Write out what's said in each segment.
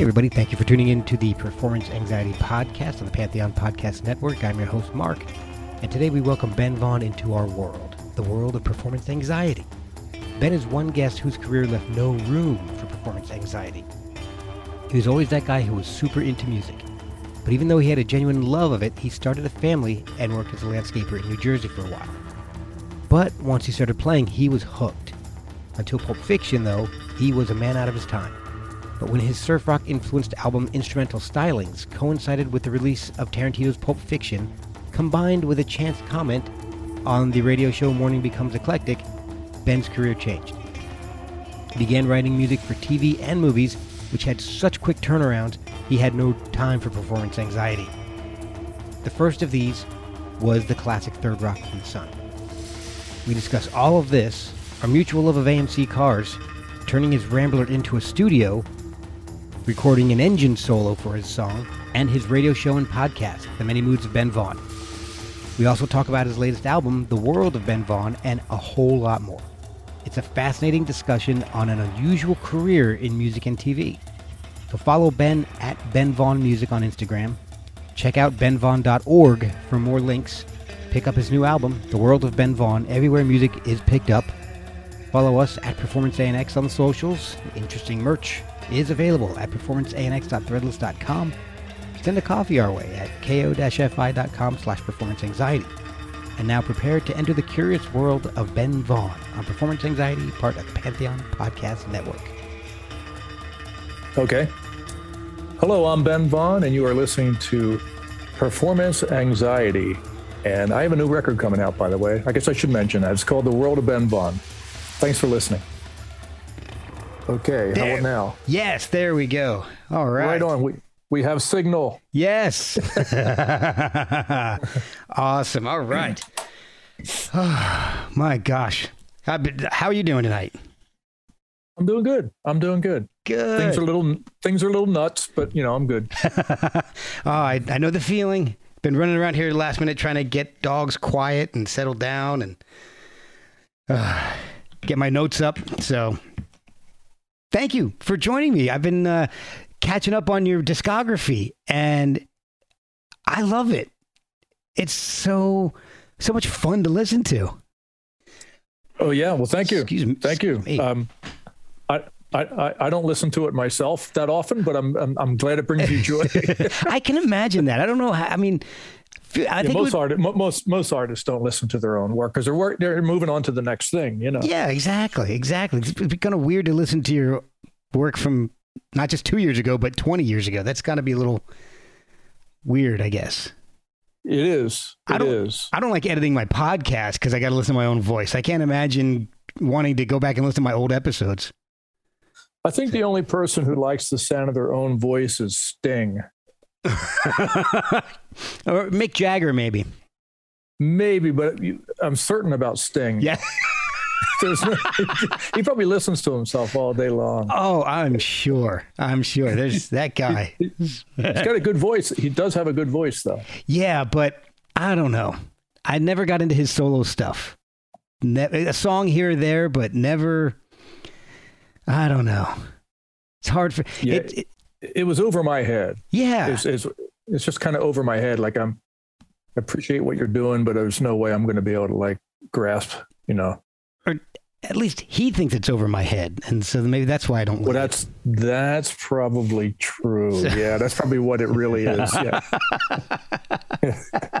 Hey, everybody. Thank you for tuning in to the Performance Anxiety Podcast on the Pantheon Podcast Network. I'm your host, Mark, and today we welcome Ben Vaughn into our world, the world of performance anxiety. Ben is one guest whose career left no room for performance anxiety. He was always that guy who was super into music. But even though he had a genuine love of it, he started a family and worked as a landscaper in New Jersey for a while. But once he started playing, he was hooked. Until Pulp Fiction, though, he was a man out of his time. But when his surf rock influenced album Instrumental Stylings coincided with the release of Tarantino's Pulp Fiction, combined with a chance comment on the radio show Morning Becomes Eclectic, Ben's career changed. He began writing music for TV and movies, which had such quick turnarounds, he had no time for performance anxiety. The first of these was the classic Third Rock from the Sun. We discuss all of this, our mutual love of AMC cars, turning his Rambler into a studio, recording an engine solo for his song, and his radio show and podcast, The Many Moods of Ben Vaughn. We also talk about his latest album, The World of Ben Vaughn, and a whole lot more. It's a fascinating discussion on an unusual career in music and TV. So follow Ben at Ben Vaughn Music on Instagram. Check out benvaughn.org for more links. Pick up his new album, The World of Ben Vaughn, everywhere music is picked up. Follow us at Performance ANX on the socials. Interesting merch is available at performanceanx.threadless.com. Send a coffee our way at ko-fi.com slash performance anxiety. And now prepare to enter the curious world of Ben Vaughn on Performance Anxiety, part of the Pantheon Podcast Network. Okay. Hello, I'm Ben Vaughn, and you are listening to Performance Anxiety. And I have a new record coming out, by the way. I guess I should mention that. It's called The World of Ben Vaughn. Thanks for listening. Okay, how There. about now? Yes, there we go. All right. Right on. We we have signal. Yes. awesome. All right. Oh, my gosh. How how are you doing tonight? I'm doing good. I'm doing good. Good. Things are a little things are a little nuts, but you know I'm good. oh, I, I know the feeling. Been running around here last minute trying to get dogs quiet and settle down and uh, get my notes up. So, thank you for joining me. I've been uh, catching up on your discography and I love it. It's so so much fun to listen to. Oh yeah. Well, thank you. Excuse me. Thank you. Hey. Um, I, I I I don't listen to it myself that often, but I'm I'm, I'm glad it brings you joy. I can imagine that. I don't know how. I mean, I think it most would- artists, most most artists don't listen to their own work because they're work, they're moving on to the next thing. You know. Yeah, exactly, exactly. It's kind of weird to listen to your work from not just two years ago, but twenty years ago. That's got to be a little weird, I guess. It is. I don't- is. I don't like editing my podcast because I got to listen to my own voice. I can't imagine wanting to go back and listen to my old episodes. I think the only person who likes the sound of their own voice is Sting. Or Mick Jagger, maybe. Maybe, but you, I'm certain about Sting. Yeah. No, he probably listens to himself all day long. Oh, I'm sure. I'm sure. There's that guy. He's got a good voice. He does have a good voice, though. Yeah, but I don't know. I never got into his solo stuff. Ne- a song here or there, but never. I don't know. It's hard for. Yeah, it, it, it was over my head. yeah. It's, it's, it's just kind of over my head. Like I'm I appreciate what you're doing, but there's no way I'm going to be able to like grasp, you know. or at least he thinks it's over my head, and so maybe that's why I don't. Well, that's that's probably true. Yeah, that's probably what it really is. Yeah.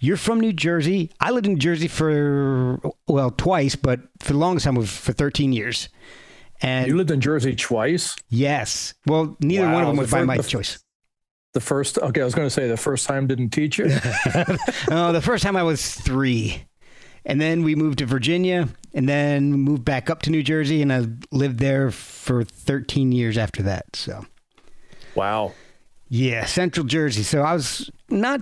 You're from New Jersey. I lived in New Jersey for well twice, but for the longest time was for 13 years. And You lived in Jersey twice. yes, well, neither one of Wow, them the was by fir- my the- choice. The first, okay, I was going to say the first time didn't teach you. oh, the first time I was three. And then we moved to Virginia and then moved back up to New Jersey and I lived there for 13 years after that. So, wow. yeah, Central Jersey. So I was not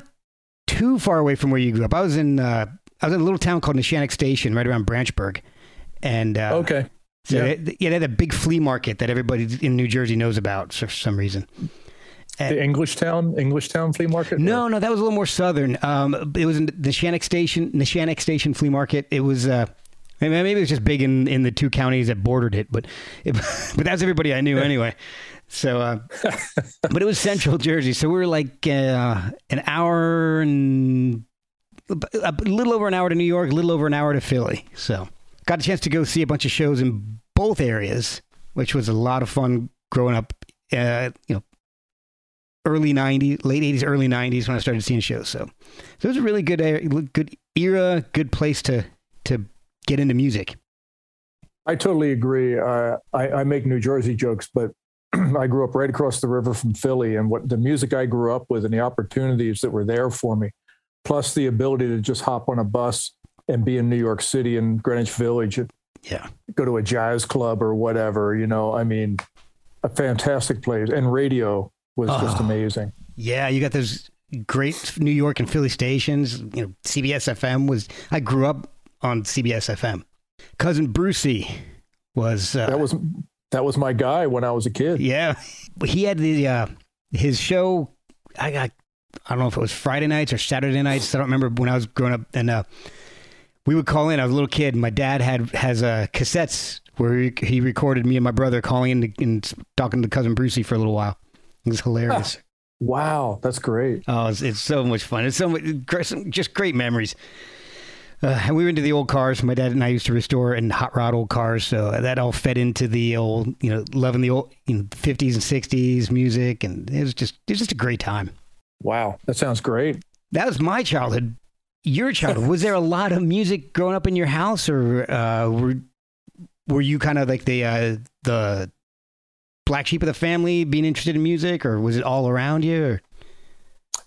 too far away from where you grew up. I was in uh, I was in a little town called Neshanic Station right around Branchburg. And uh, Okay. So yeah. it- yeah, they had a big flea market that everybody in New Jersey knows about for some reason. The Englishtown, Englishtown flea market. No, no, that was a little more southern. Um, it was in Neshanic Station, Neshanic Station Flea Market. It was, uh, maybe maybe it was just big in, in the two counties that bordered it, but it, but that's everybody I knew anyway. So, uh, but it was Central Jersey, so we were like uh, an hour and a little over an hour to New York, a little over an hour to Philly. So, got a chance to go see a bunch of shows in both areas, which was a lot of fun growing up. Uh, you know, early 90s, late 80s, early 90s when I started seeing shows. So, so it was a really good, good era, good place to to get into music. I totally agree. Uh, I, I make New Jersey jokes, but I grew up right across the river from Philly, and what the music I grew up with and the opportunities that were there for me, plus the ability to just hop on a bus and be in New York City and Greenwich Village, and Yeah. go to a jazz club or whatever. You know, I mean, a fantastic place, and radio was just Oh. amazing. Yeah, you got those great New York and Philly stations. You know, CBS FM was. I grew up on CBS FM. Cousin Brucey was. Uh, That was that was my guy when I was a kid. Yeah, he had the uh, his show. I got. I don't know if it was Friday nights or Saturday nights. I don't remember when I was growing up, and uh, we would call in. I was a little kid. And my dad had has uh, cassettes where he, he recorded me and my brother calling in to, and talking to cousin Brucey for a little while. It was hilarious. Wow, that's great. Oh, it's, it's so much fun. It's so much, just great memories. Uh, and we were into the old cars. My dad and I used to restore and hot rod old cars, so that all fed into the old, you know, loving the old, you know, fifties and sixties music, and it was just, it was just a great time. Wow, that sounds great. That was my childhood. Your childhood was there a lot of music growing up in your house, or uh, were were you kind of like the uh, the black sheep of the family, being interested in music, or was it all around you? Or?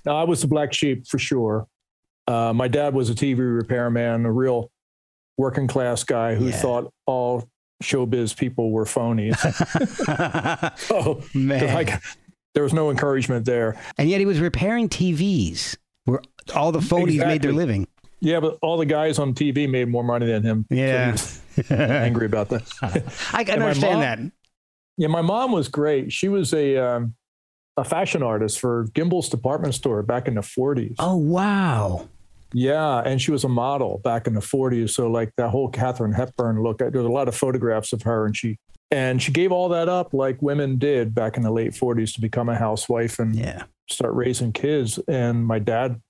No, I was the black sheep for sure. Uh, my dad was a TV repairman, a real working class guy who Yeah. thought all showbiz people were phonies. so Man. like, there was no encouragement there. And yet he was repairing TVs where all the phonies made their living. Yeah, but all the guys on TV made more money than him. So Yeah. was angry about that. I can understand mom- that. Yeah, my mom was great. She was a um, a fashion artist for Gimbel's department store back in the 40s. Oh, wow. Yeah, and she was a model back in the 40s. So like that whole Katharine Hepburn look, there's a lot of photographs of her, and she and she gave all that up like women did back in the late 40s to become a housewife and Yeah. Start raising kids. And my dad,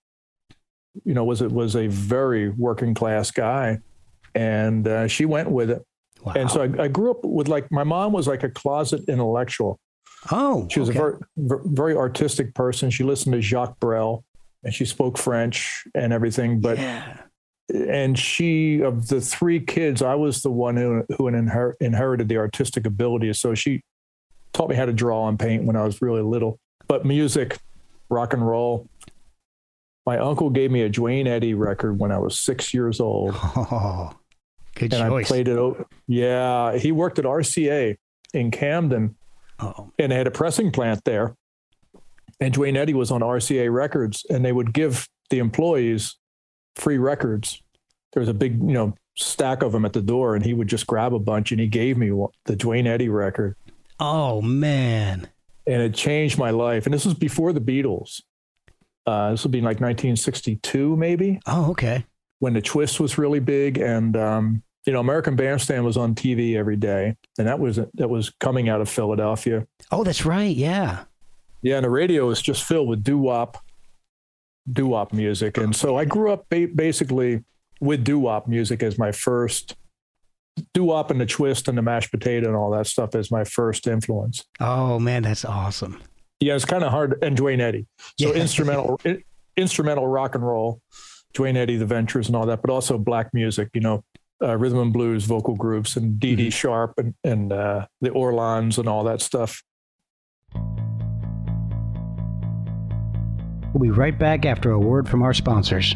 you know, was it was a very working class guy, and uh, she went with it. Wow. And so I, I grew up with like my mom was like a closet intellectual. oh, She was okay. a very, very artistic person. She listened to Jacques Brel and she spoke French and everything. But yeah. and she of the three kids, I was the one who who inher- inherited the artistic ability. So she taught me how to draw and paint when I was really little. But music, rock and roll. My uncle gave me a Duane Eddy record when I was six years old, Oh, good and choice. I played it. Yeah, he worked at RCA in Camden, oh, and they had a pressing plant there. And Duane Eddy was on RCA Records, and they would give the employees free records there was a big, you know, stack of them at the door, and he would just grab a bunch, and he gave me the Duane Eddy record. Oh man! And it changed my life. And this was before the Beatles. Uh, this would be like 1962, maybe. Oh, okay. When the twist was really big, and um, you know, American Bandstand was on TV every day, and that was that was coming out of Philadelphia. Oh, that's right. Yeah. Yeah, and the radio was just filled with doo wop, doo wop music, and so I grew up ba- basically with doo wop music as my first doo wop and the twist and the mashed potato and all that stuff as my first influence. Oh man, that's awesome. Yeah, it's kind of hard. And Duane Eddy, so Yeah. instrumental, in, instrumental rock and roll, Duane Eddy, the Ventures, and all that, but also black music. You know, uh, rhythm and blues vocal groups and Dee Dee Sharp and and uh, the Orlons and all that stuff. We'll be right back after a word from our sponsors.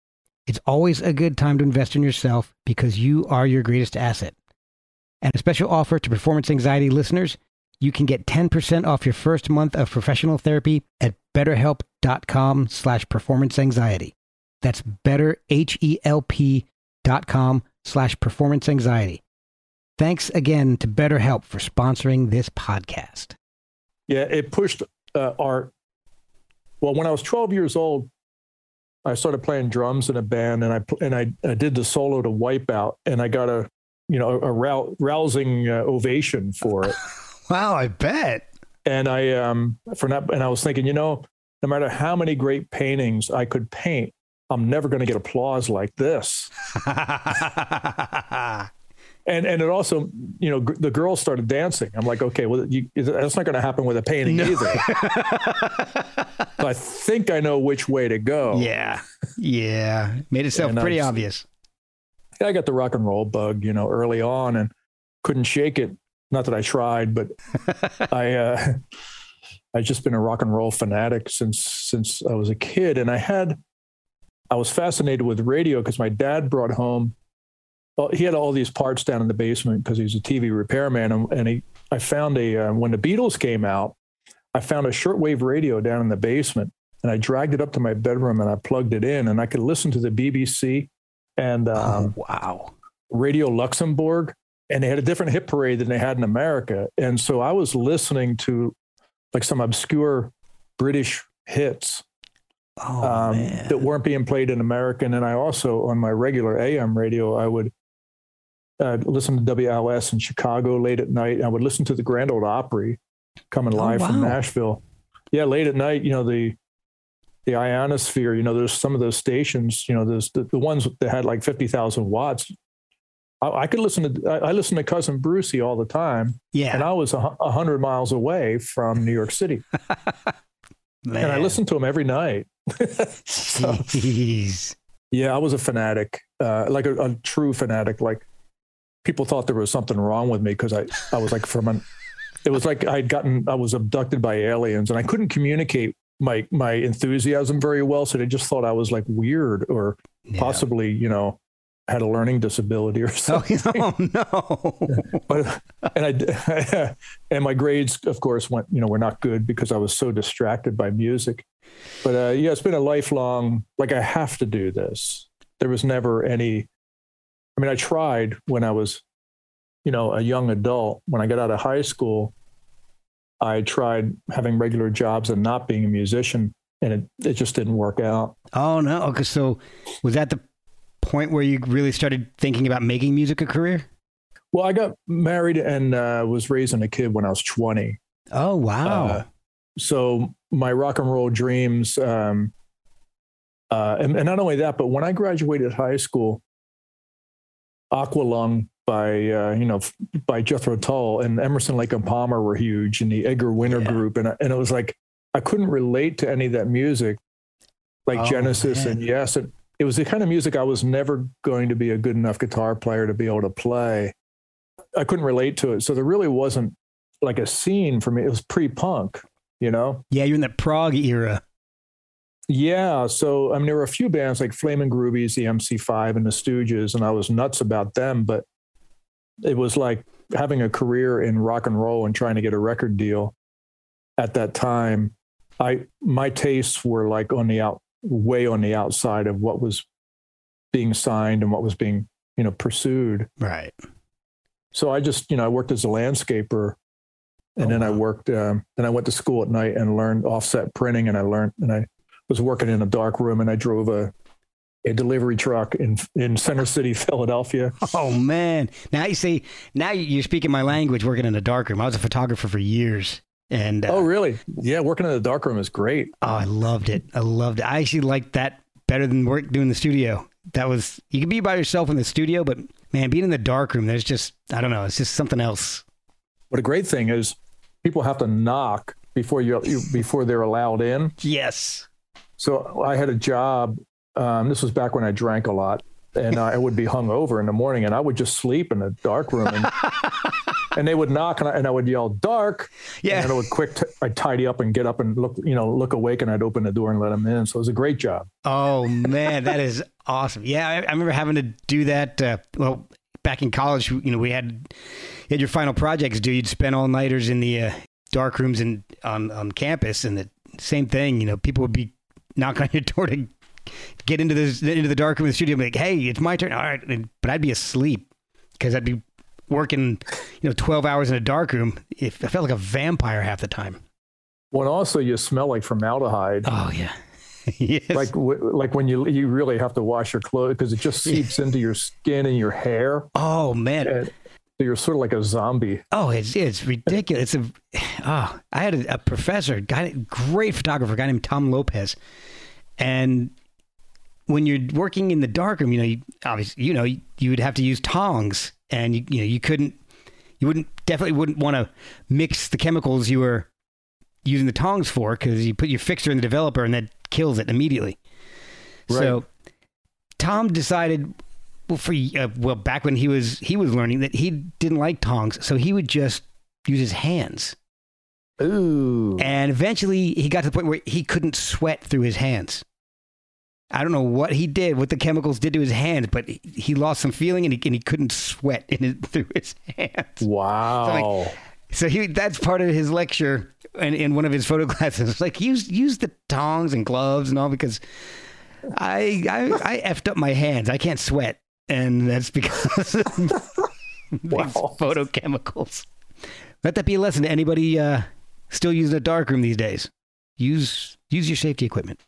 It's always a good time to invest in yourself because you are your greatest asset. And a special offer to performance anxiety listeners, you can get 10% off your first month of professional therapy at betterhelp.com slash performance anxiety. That's betterhelp.com slash performance anxiety. Thanks again to BetterHelp for sponsoring this podcast. Yeah, it pushed uh, art. Well, when I was 12 years old, I started playing drums in a band, and I and I, I did the solo to Wipeout, and I got a you know a rou- rousing uh, ovation for it. Wow, I bet. and I um for that, and I was thinking, you know, no matter how many great paintings I could paint, I'm never going to get applause like this. And and it also, you know, g- the girls started dancing. I'm like, okay, well, you, that's not going to happen with a painting either. so I think I know which way to go. yeah. Yeah. Made itself And I pretty was- obvious. I got the rock and roll bug, you know, early on, and couldn't shake it. Not that I tried, but I uh, I've just been a rock and roll fanatic since since I was a kid, and I had I was fascinated with radio because my dad brought home. Well, he had all these parts down in the basement because he was a TV repairman, and, and he I found a uh, when the Beatles came out, I found a shortwave radio down in the basement, and I dragged it up to my bedroom and I plugged it in, and I could listen to the BBC and um, oh, wow. Radio Luxembourg, and they had a different hit parade than they had in America. And so I was listening to like some obscure British hits Oh, um, that weren't being played in America. And then I also, on my regular AM radio, I would uh, listen to WLS in Chicago late at night. I would listen to the Grand Ole Opry coming Oh, live from. Nashville. Yeah, late at night, you know, the the ionosphere, you know, there's some of those stations, you know, there's the, the ones that had like 50,000 watts. I, I could listen to, I, I listen to Cousin Brucey all the time, yeah. and I was a, a hundred miles away from New York City, and I listened to him every night. so, Jeez. yeah, I was a fanatic, uh, like a, a true fanatic. Like people thought there was something wrong with me because I, I was like from an, it was like I'd gotten, I was abducted by aliens, and I couldn't communicate my my enthusiasm very well. So they just thought I was like weird or Yeah. possibly, you know, had a learning disability or Oh, something. oh, no. but and I and my grades, of course, went you know were not good because I was so distracted by music. But uh, yeah, it's been a lifelong like I have to do this. There was never any. I mean, I tried when I was, you know, a young adult. When I got out of high school, I tried having regular jobs and not being a musician. and it, it just didn't work out. Oh no! Okay, so was that the point where you really started thinking about making music a career? Well, I got married and uh, was raising a kid when I was 20. Oh wow! Uh, so my rock and roll dreams, um, uh, and, and, not only that, but when I graduated high school, Aqualung by uh, you know by Jethro Tull and Emerson Lake and Palmer were huge, and the Edgar Winter yeah. group, and and it was like I couldn't relate to any of that music, like oh, Genesis man. and Yes, and it was the kind of music I was never going to be a good enough guitar player to be able to play. I couldn't relate to it, so there really wasn't like a scene for me. It was pre-punk, you know. Yeah, you're in that prog era. Yeah, so I mean, there were a few bands like Flaming Groovies, the MC5, and the Stooges, and I was nuts about them. But it was like having a career in rock and roll and trying to get a record deal at that time. I my tastes were like on the out, way on the outside of what was being signed and what was being you know pursued. Right. So I just you know I worked as a landscaper and oh, then wow. I worked. Um, then I went to school at night and learned offset printing, and I learned, and I was working in a dark room, and I drove a a delivery truck in in Center City, Philadelphia. Oh man! Now you see, now you're speaking my language. Working in a dark room. I was a photographer for years, and uh, oh really? Yeah, working in a dark room is great. Oh, I loved it. I loved it. I actually liked that better than work doing the studio. That was you can be by yourself in the studio, but man, being in the dark room, there's just I don't know. It's just something else. What a great thing is people have to knock before you before they're allowed in. Yes. So I had a job. Um, this was back when I drank a lot, and I would be hung over in the morning, and I would just sleep in a dark room, and, and they would knock, and I, and I, would yell "dark." Yeah. And I would quick. T- I'd tidy up and get up and look, you know, look awake, and I'd open the door and let them in. So it was a great job. Oh man, that is awesome. Yeah, I, I remember having to do that. Uh, well, back in college, you know, we had you had your final projects due. You'd spend all nighters in the uh, dark rooms in on on campus, and the same thing. You know, people would be knocking on your door to get into the into the dark room of the studio, and be like, "Hey, it's my turn." All right, but I'd be asleep because I'd be working, you know, twelve hours in a dark room. If I felt like a vampire half the time. Well, also you smell like formaldehyde. Oh yeah. yes. Like like when you you really have to wash your clothes because it just seeps into your skin and your hair. Oh man. And you're sort of like a zombie. Oh, it's it's ridiculous. It's a oh, I had a, a professor, guy, great photographer, guy named Tom Lopez, and when you're working in the darkroom, you know, you, obviously, you know, you, you would have to use tongs, and you you know you couldn't, you wouldn't definitely wouldn't want to mix the chemicals you were using the tongs for because you put your fixer in the developer and that kills it immediately. Right. So Tom decided well for uh, well back when he was he was learning that he didn't like tongs, so he would just use his hands. Ooh. And eventually he got to the point where he couldn't sweat through his hands. I don't know what he did, what the chemicals did to his hands, but he, he lost some feeling and he, and he couldn't sweat in his, through his hands. Wow. So, like, so he that's part of his lecture in, in one of his photo classes. Like use use the tongs and gloves and all because I I I effed up my hands. I can't sweat, and that's because wow. photochemicals. Let that be a lesson to anybody uh, still using a darkroom these days. Use use your safety equipment.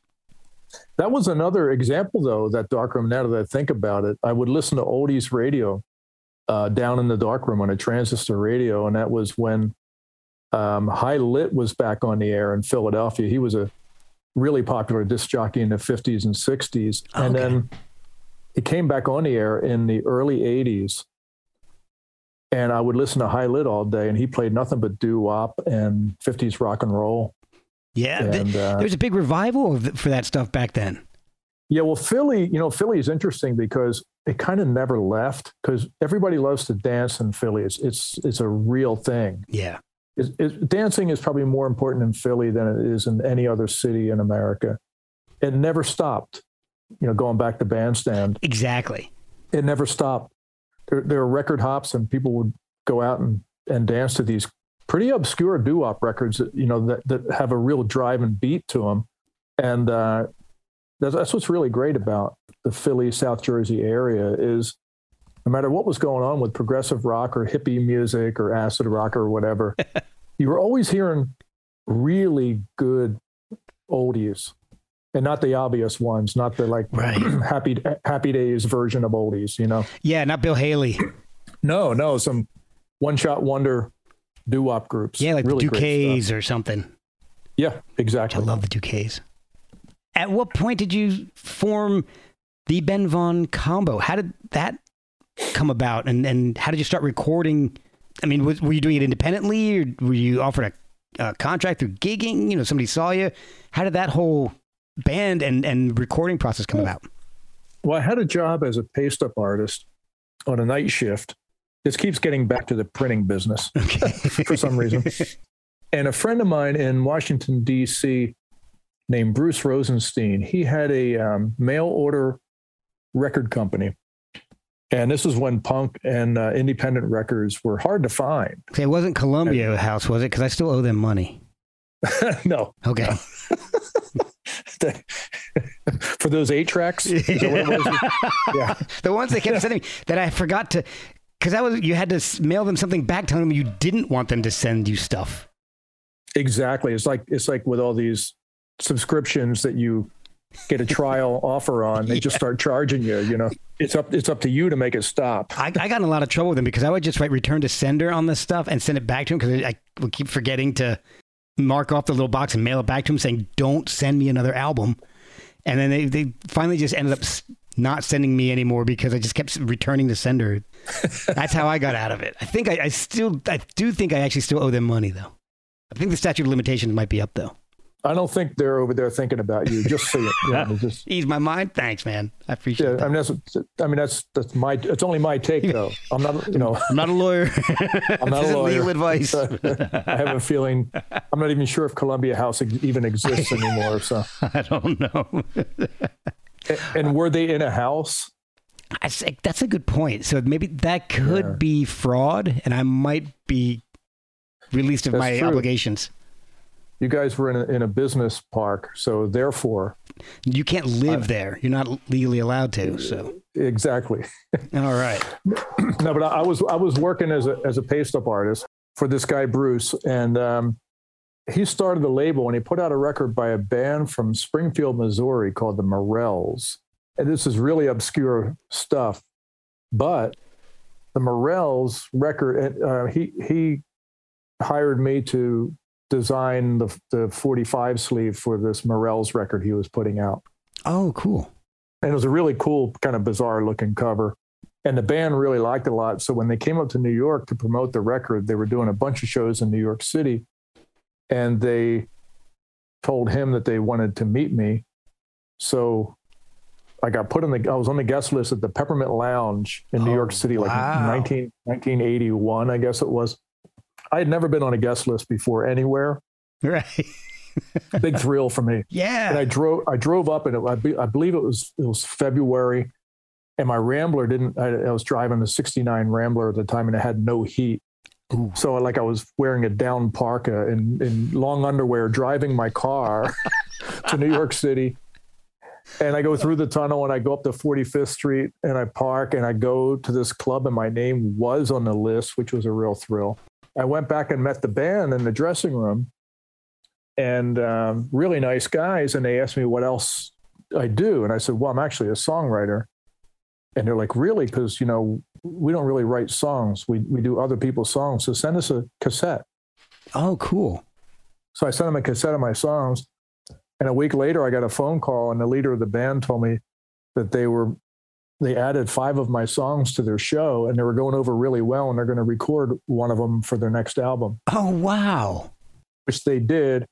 That was another example, though, that darkroom. Now that I think about it, I would listen to oldies radio uh, down in the darkroom on a transistor radio, and that was when um, Hy Lit was back on the air in Philadelphia. He was a really popular disc jockey in the 50s and 60s. Okay. And then he came back on the air in the early 80s. And I would listen to Hy Lit all day, and he played nothing but doo wop and 50s rock and roll. Yeah, and, uh, there was a big revival for that stuff back then. Yeah, well, Philly, you know, Philly is interesting because it kind of never left because everybody loves to dance in Philly. It's it's it's a real thing. Yeah, it's, it's, dancing is probably more important in Philly than it is in any other city in America. It never stopped. You know, going back to bandstand. Exactly. It never stopped. There, there are record hops, and people would go out and, and dance to these pretty obscure doo-wop records that you know that, that have a real drive and beat to them and uh, that's, that's what's really great about the philly south jersey area is no matter what was going on with progressive rock or hippie music or acid rock or whatever you were always hearing really good oldies and not the obvious ones, not the like Right. happy happy days version of oldies, you know. Yeah, not Bill Haley. No, no, some one shot wonder doo wop groups. Yeah, like Really the great Duquesnes stuff. or something. Yeah, exactly. I love the Duques. At what point did you form the Ben Vaughn combo? How did that come about? And and how did you start recording? I mean, was, were you doing it independently, or were you offered a, a contract through gigging? You know, somebody saw you. How did that whole band and and recording process come about? Well, I had a job as a paste up artist on a night shift. This keeps getting back to the printing business Okay. for some reason. and a friend of mine in Washington, D.C., named Bruce Rosenstein, he had a um, mail order record company. And this is when punk and uh, independent records were hard to find. Okay, it wasn't Columbia House, was it? Because I still owe them money. no, Okay. for those eight tracks. Is that what it was? yeah. the ones they kept sending me that I forgot to, because that was you had to mail them something back telling them you didn't want them to send you stuff. Exactly. It's like it's like with all these subscriptions that you get a trial offer on, they just start charging you. You know, it's up it's up to you to make it stop. I, I got in a lot of trouble with them because I would just write return to sender on this stuff and send it back to him because I would keep forgetting to mark off the little box and mail it back to him saying, "Don't send me another album." And then they, they finally just ended up not sending me anymore because I just kept returning the sender. That's how I got out of it. I think I, I still, I do think I actually still owe them money though. I think the statute of limitations might be up though. I don't think they're over there thinking about you. Just so you, you know, just, Ease my mind. Thanks, man. I appreciate yeah, that. I mean that's I mean that's that's my it's only my take though. I'm not you know I'm not a lawyer. I'm not a isn't lawyer. legal advice. I have a feeling I'm not even sure if Columbia House even exists anymore. So I don't know. and, and were they in a house? I say, that's a good point. So maybe that could Yeah. be fraud, and I might be released of That's my true. obligations. You guys were in a, in a business park, so therefore, You can't live there. You're not legally allowed to. So, exactly. all right. no, but I, I was I was working as a as a paste up artist for this guy Bruce, and um, he started the label and he put out a record by a band from Springfield, Missouri called the Morells, and this is really obscure stuff, but the Morells record, uh, he he hired me to design the the 45 sleeve for this Morells record he was putting out. Oh, cool. and it was a really cool kind of bizarre looking cover. And the band really liked it a lot. So when they came up to new york to promote the record they were doing a bunch of shows in new york city. And they told him that they wanted to meet me. So i got put on the i was on the guest list at the peppermint lounge in new Oh, york city like wow. 19, 1981 i guess it was i had never been on a guest list before anywhere Right. big thrill for me Yeah. and I drove I drove up and it, I, be, I believe it was it was February and my Rambler didn't I, I was driving the 69 Rambler at the time and it had no heat Ooh. so like I was wearing a down parka and in long underwear driving my car to New York City and I go through the tunnel and I go up to 45th Street and I park and I go to this club and my name was on the list which was a real thrill I went back and met the band in the dressing room and um, really nice guys. And they asked me what else I do. And I said, well, I'm actually a songwriter. And they're like, really? Because, you know, we don't really write songs. We, we do other people's songs. So send us a cassette. Oh, cool. So I sent them a cassette of my songs. And a week later, I got a phone call, and the leader of the band told me that they were they added five of my songs to their show, and they were going over really well, and they're going to record one of them for their next album, Oh, wow. which they did.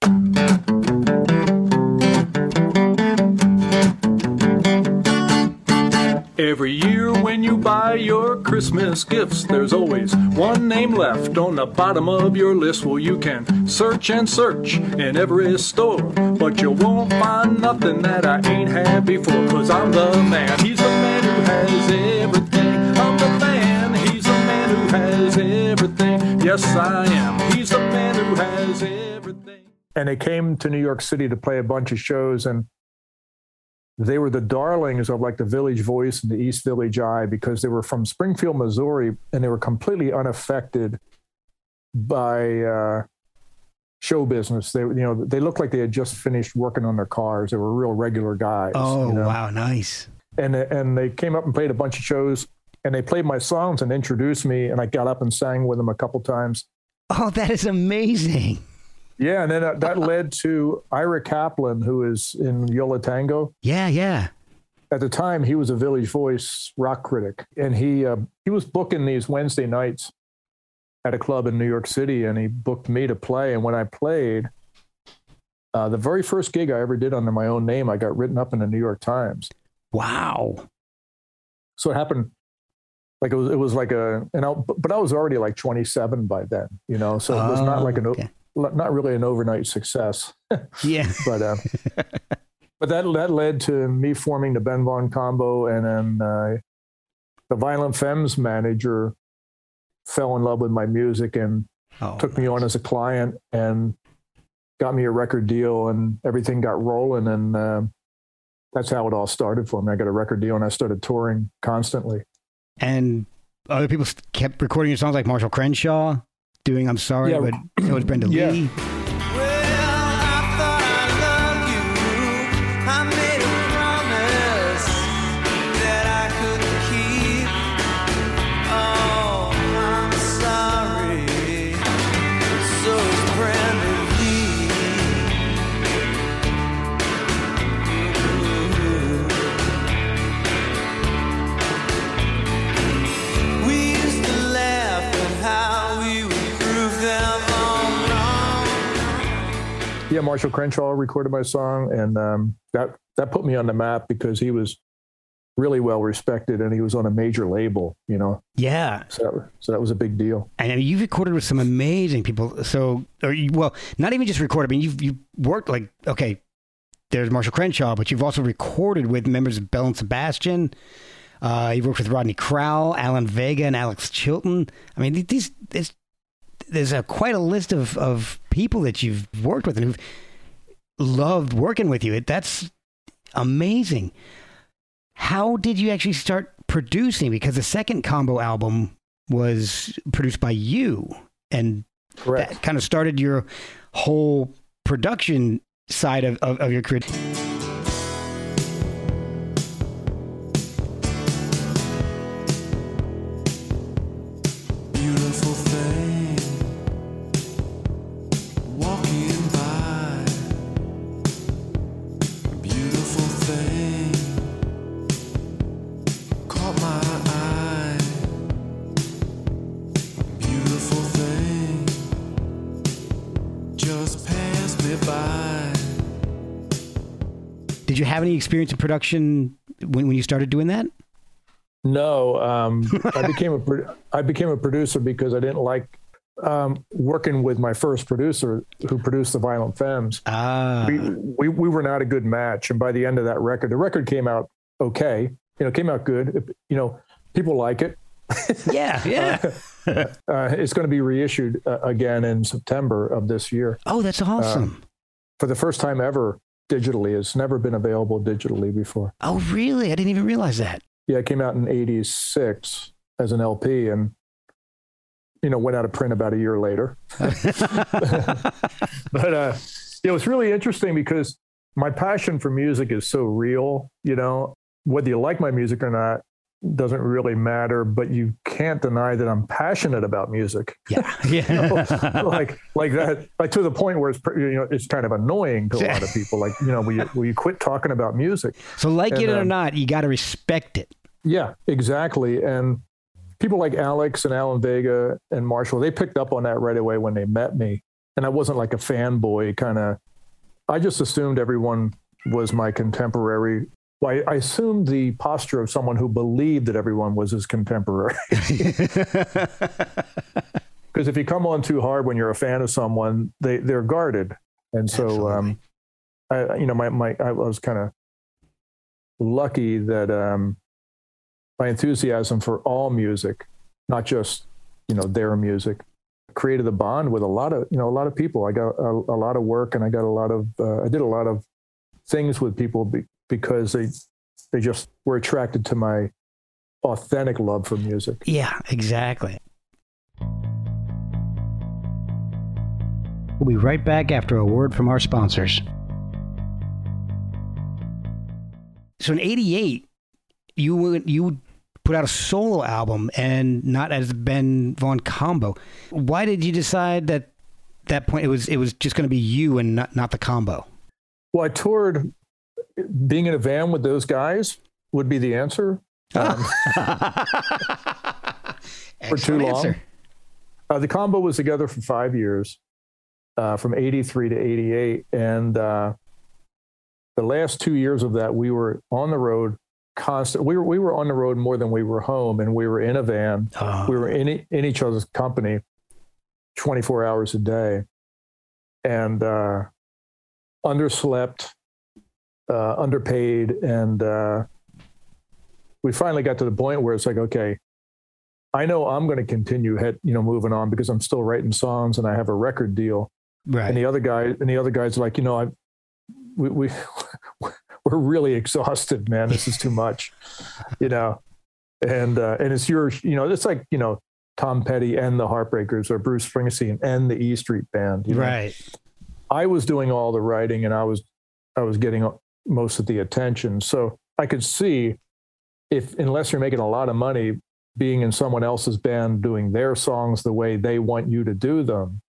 Every year when you buy your Christmas gifts, there's always one name left on the bottom of your list. Well, you can search and search in every store, but you won't find nothing that I ain't had before. Cause I'm the man, he's the man who has everything. I'm the man, he's the man who has everything. Yes, I am, he's the man who has everything. And they came to New York City to play a bunch of shows, and they were the darlings of like the Village Voice and the East Village Eye because they were from Springfield, Missouri, and they were completely unaffected by uh, show business. They, you know, they looked like they had just finished working on their cars. They were real regular guys. Oh, you know? wow, nice. And and they came up and played a bunch of shows, and they played my songs and introduced me, and I got up and sang with them a couple times. Oh, that is amazing. Yeah, and then uh, that led to Ira Kaplan, who is in Yo La Tengo. Yeah, yeah. At the time, he was a Village Voice rock critic, and he uh, he was booking these Wednesday nights at a club in New York City, and he booked me to play. And when I played, uh, the very first gig I ever did under my own name, I got written up in the New York Times. Wow. So it happened like it was it was like a and I, but I was already like 27 by then, you know. So it was not like an Oh, okay. not really an overnight success, Yeah. but uh, but that that led to me forming the Ben Vaughn combo, and then uh, the Violent Femmes manager fell in love with my music and Oh, took me on as a client and got me a record deal, and everything got rolling, and uh, that's how it all started for me. I got a record deal, and I started touring constantly. and other people kept recording your songs like Marshall Crenshaw doing I'm Sorry, Yeah, but so was Brenda yeah. Lee. Yeah, Marshall Crenshaw recorded my song, and um, that that put me on the map because he was really well respected, and he was on a major label, you know. Yeah. So that, so that was a big deal. And I mean, you've recorded with some amazing people. So, you, well, not even just recorded. I mean, you've you worked like okay, there's Marshall Crenshaw, but you've also recorded with members of Belle and Sebastian. Uh, you've worked with Rodney Crowell, Alan Vega, and Alex Chilton. I mean, these there's there's a quite a list of of people that you've worked with and who've loved working with you. It, that's amazing. How did you actually start producing? Because the second combo album was produced by you, and Correct. that kind of started your whole production side of, of, of your career. Experience in production when, when you started doing that? No, um, I became a I became a producer because I didn't like um, working with my first producer who produced the Violent Femmes. Ah, we, we we were not a good match, and by the end of that record, the record came out okay. You know, came out good. You know, people like it. yeah, yeah. Uh, it's going to be reissued uh, again in September of this year Oh, that's awesome. for the first time ever digitally. It's never been available digitally before. oh, really? I didn't even realize that. Yeah, it came out in '86 as an LP, and you know went out of print about a year later. but uh, it was really interesting because my passion for music is so real. You know, whether you like my music or not doesn't really matter. But you can't deny that I'm passionate about music. yeah, You know, yeah. like like that, like to the point where it's you know it's kind of annoying to a lot of people. Like you know, will you, will you quit talking about music? so, like And, it or um, not, you got to respect it. Yeah, exactly. And people like Alex and Alan Vega and Marshall, they picked up on that right away when they met me. And I wasn't like a fanboy kind of, I just assumed everyone was my contemporary. Well, I, I assumed the posture of someone who believed that everyone was his contemporary. Because if you come on too hard when you're a fan of someone, they, they're guarded. And so, um, I, you know, my, my, I was kind of lucky that um, my enthusiasm for all music, not just you know their music, created a bond with a lot of you know a lot of people. I got a, a lot of work, and I got a lot of uh, I did a lot of things with people be, because they they just were attracted to my authentic love for music. Yeah, exactly. We'll be right back after a word from our sponsors. So in '88, you went- you put out a solo album and not as Ben Vaughn combo. Why did you decide that that point it was it was just going to be you and not not the combo? Well, I toured. Being in a van with those guys would be the answer. Um, for too long. answer. Uh, the combo was together for five years, uh, from 83 to 88. And uh, the last two years of that, we were on the road constant. We were, we were on the road more than we were home, and we were in a van. Oh. We were in, in each other's company 24 hours a day and uh, underslept, uh, underpaid. And uh, we finally got to the point where it's like, okay, I know I'm going to continue head, you know, moving on because I'm still writing songs and I have a record deal. right. And the other guy, and the other guys are like, you know, I, we, we, we're really exhausted, man. This is too much, you know, and, uh, and it's your, you know, it's like, you know, Tom Petty and the Heartbreakers or Bruce Springsteen and the E Street Band. You know? right. I was doing all the writing and I was, I was getting most of the attention. So I could see if, unless you're making a lot of money being in someone else's band doing their songs the way they want you to do them,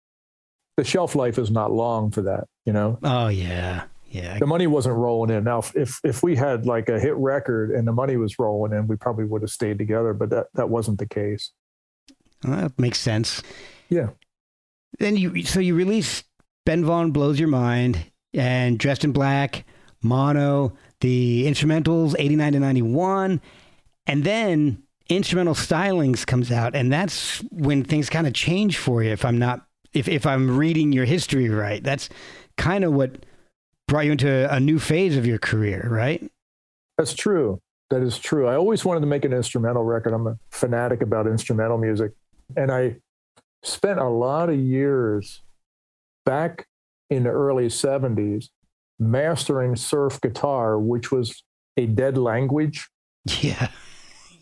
the shelf life is not long for that, you know? Oh yeah. Yeah. The money wasn't rolling in. Now, if- if, if we had like a hit record and the money was rolling in, we probably would have stayed together, but that, that wasn't the case. Well, that makes sense. Yeah. Then you so you release Ben Vaughn blows your mind and Dressed in Black, Mono, the instrumentals 89 to 91 and then instrumental stylings comes out and that's when things kind of change for you if I'm not if if I'm reading your history right. That's kind of what brought you into a new phase of your career, right? That's true. That is true. I always wanted to make an instrumental record. I'm a fanatic about instrumental music. And I spent a lot of years back in the early 70s mastering surf guitar, which was a dead language. Yeah.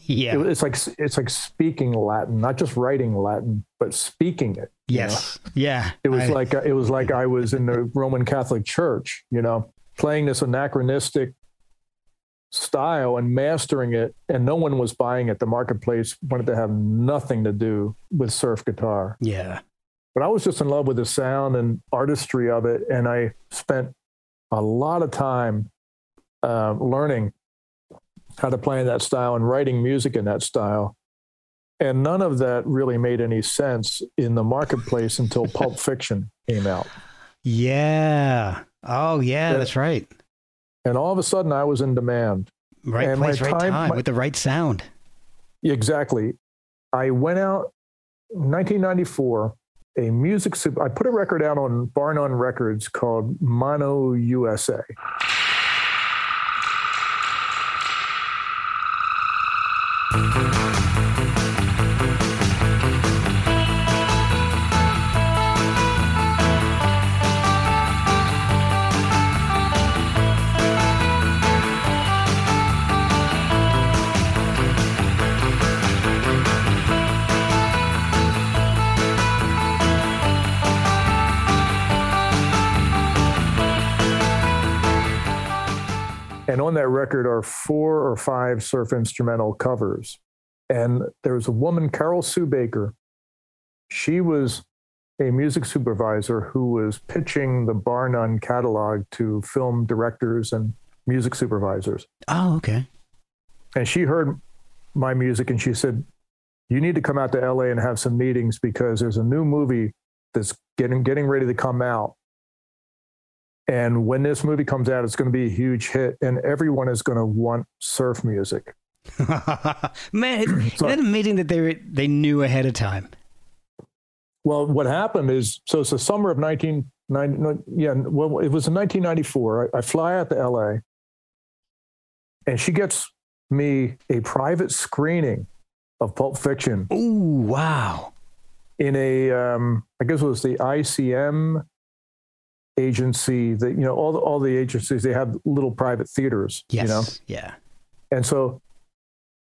Yeah. It- it's like it's like speaking Latin, not just writing Latin, but speaking it. you know? yes. Yeah. It was I- like it was like I was in the Roman Catholic Church, you know, playing this anachronistic style and mastering it, and no one was buying it. The marketplace wanted to have nothing to do with surf guitar, Yeah. but I was just in love with the sound and artistry of it, and I spent a lot of time uh, learning how to play in that style and writing music in that style. And none of that really made any sense in the marketplace until Pulp Fiction came out. Yeah. Oh, yeah, Yeah. that's right. And all of a sudden, I was in demand. Right And place, right time- time, my- with the right sound. Exactly. I went out 1994, a music, I put a record out on Bar None Records called Mono USA. And on that record are four or five surf instrumental covers. And there was a woman, Carol Sue Baker. She was a music supervisor who was pitching the Bar None catalog to film directors and music supervisors. Oh, okay. And she heard my music and she said, You need to come out to LA and have some meetings because there's a new movie that's getting getting ready to come out. And when this movie comes out, it's going to be a huge hit, and everyone is going to want surf music. Man, isn't that amazing that they were, they knew ahead of time? Well, what happened is, so it's the summer of 1990. Yeah, well, it was in 1994. I, I fly out to LA, and she gets me a private screening of Pulp Fiction Ooh, wow. in a, um, I guess it was the ICM agency that, you know, all the, all the agencies, they have little private theaters, Yes. you know? Yeah. And so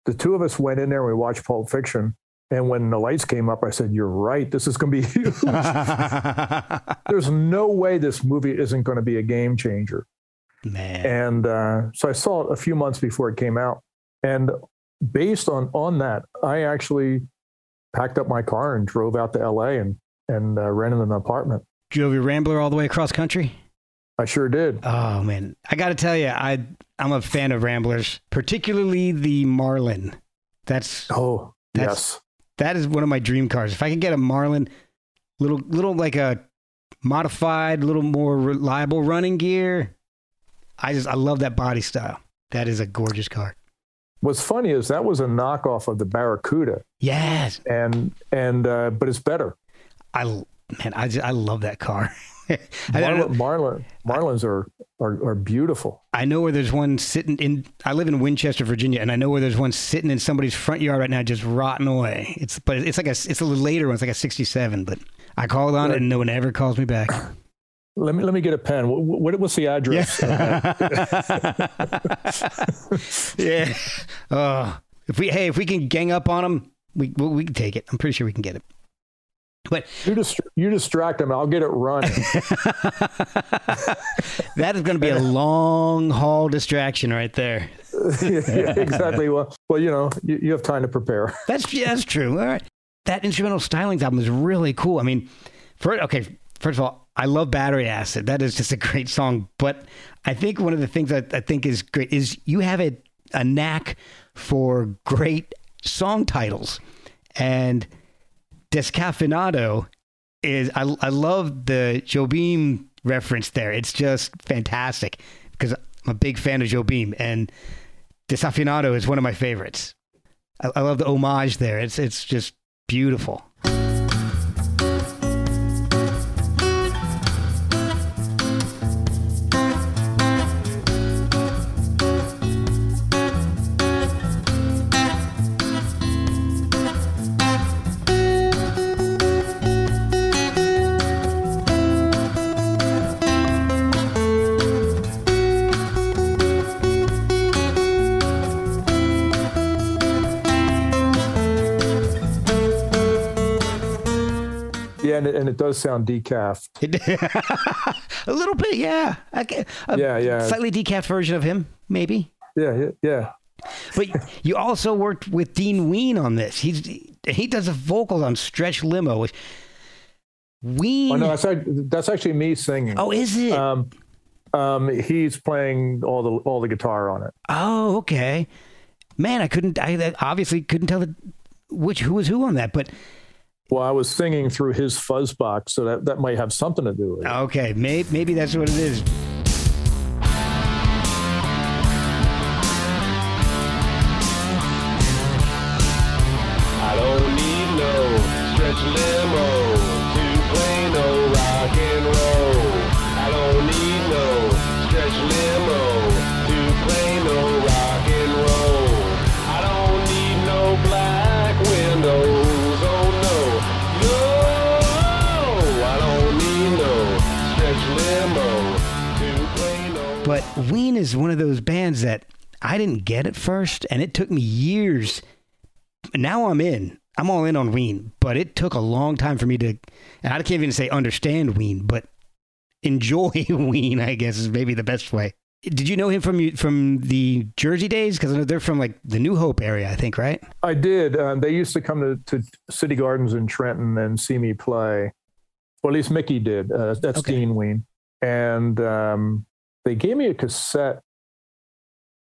the two of us went in there and we watched Pulp Fiction. And when the lights came up, I said, "You're right. This is going to be huge. There's no way this movie isn't going to be a game changer." Man. And uh, so I saw it a few months before it came out, and based on on that, I actually packed up my car and drove out to L.A. and and uh, rented an apartment. Drove your Rambler all the way across country? I sure did. Oh man, I got to tell you, I I'm a fan of Ramblers, particularly the Marlin. That's Oh, That's- yes. that is one of my dream cars. If I could get a Marlin, little little like a modified, little more reliable running gear, I just I love that body style. That is a gorgeous car. What's funny is that was a knockoff of the Barracuda, Yes, and and uh, but it's better. I man, I just, I love that car. I, don't know, Marlin, Marlin, Marlins are, are are beautiful. I know where there's one sitting in. I live in Winchester, Virginia, and I know where there's one sitting in somebody's front yard right now, just rotting away. It's but it's like a it's a little later one. It's like a '67, but I called on it and no one ever calls me back. Let me let me get a pen. What, what what's the address? yeah. Oh, if we hey, if we can gang up on them, we we, we can take it. I'm pretty sure we can get it. But You you distract them. I'll get it running. that is going to be a long haul distraction right there. yeah, exactly. Well, well, you know, you, you have time to prepare. That's yeah, that's true. All right. That instrumental stylings album is really cool. I mean, for okay, first of all, I love Battery Acid. That is just a great song. But I think one of the things that I think is great is you have a, a knack for great song titles. And Descafeinado is I I love the Jobim reference there. It's just fantastic because I'm a big fan of Jobim and Desafinado is one of my favorites. I, I love the homage there. It's it's just beautiful. It, and it does sound decaf. a little bit, yeah. I a Yeah, yeah. Slightly decaf version of him, maybe. Yeah, yeah. But you also worked with Dean Ween on this. He's he does the vocals on Stretch Limo. Which Ween. Oh no, that's that's actually me singing. oh, is it? Um, um, he's playing all the all the guitar on it. oh, okay. Man, I couldn't. I I obviously couldn't tell the, which who was who on that, but Well, I was singing through his fuzz box, so that, that might have something to do with it. okay, may, maybe that's what it is. Ween is one of those bands that I didn't get at first, and it took me years. Now I'm in. I'm all in on Ween, but it took a long time for me to, and I can't even say understand Ween, but enjoy Ween. I guess is maybe the best way. Did you know him from from the Jersey days? Because I know they're from like the New Hope area, I think, right? I did. Um, they used to come to, to City Gardens in Trenton and see me play. Well, at least Mickey did. Uh, that's Okay. Dean Ween. And um, they gave me a cassette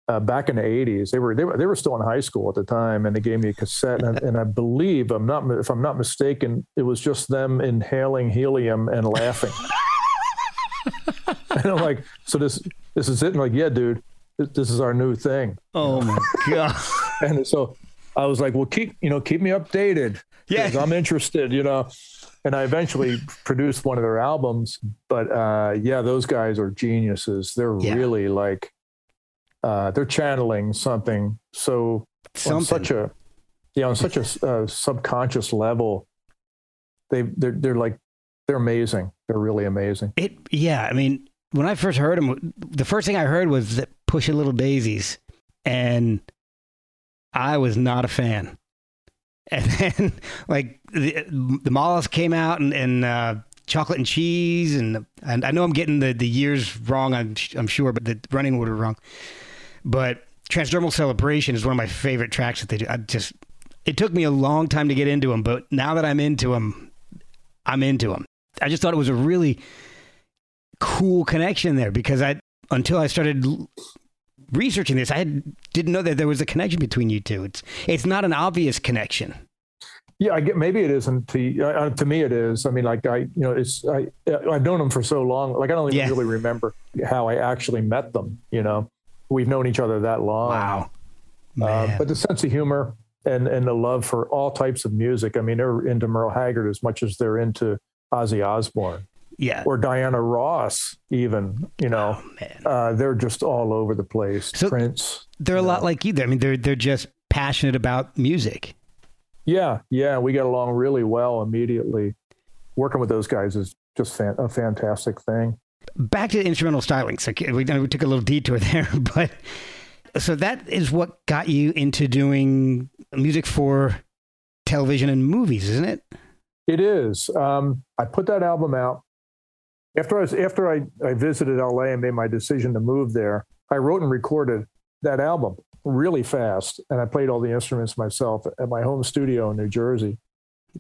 uh, back in the '80s. They were they were they were still in high school at the time, and they gave me a cassette. And, and I believe I'm not if I'm not mistaken, it was just them inhaling helium and laughing. and I'm like, so this this is it? And like, yeah, dude, this, is our new thing. Oh my god! And so I was like, well, keep, you know, keep me updated. Yeah. I'm interested, you know. And I eventually produced one of their albums. But uh, yeah, those guys are geniuses. They're Yeah. really like, uh, they're channeling something so on such a, yeah, on such a uh, subconscious level. They, they're, they're like, they're amazing. They're really amazing. It yeah, I mean, when I first heard them, the first thing I heard was that "Push a Little Daisies," and I was not a fan. And then like the, the Mollusk came out and, and uh, chocolate and cheese and and I know I'm getting the, the years wrong. I'm I'm sure, but the running order wrong. But Transdermal Celebration is one of my favorite tracks that they do. I just it took me a long time to get into them, but now that I'm into them, I'm into them. I just thought it was a really cool connection there because I until I started researching this, I had, didn't know that there was a connection between you two. It's it's not an obvious connection. Yeah, I get maybe it isn't to uh, to me. It is. I mean, like I, you know, it's I I've known them for so long. Like I don't even Yeah. really remember how I actually met them. You know, we've known each other that long. Wow. Uh, but the sense of humor and and the love for all types of music. I mean, they're into Merle Haggard as much as they're into Ozzy Osbourne yeah. or Diana Ross. Even you know, Oh, man. uh, they're just all over the place. So- Prince. They're a lot like you. I mean, they're they're just passionate about music. Yeah, yeah, we got along really well immediately. Working with those guys is just fan- a fantastic thing. Back to the instrumental styling. So we, we took a little detour there, but so that is what got you into doing music for television and movies, isn't it? It is. Um, I put that album out after I was after I, I visited LA and made my decision to move there. I wrote and recorded that album really fast, and I played all the instruments myself at my home studio in New Jersey.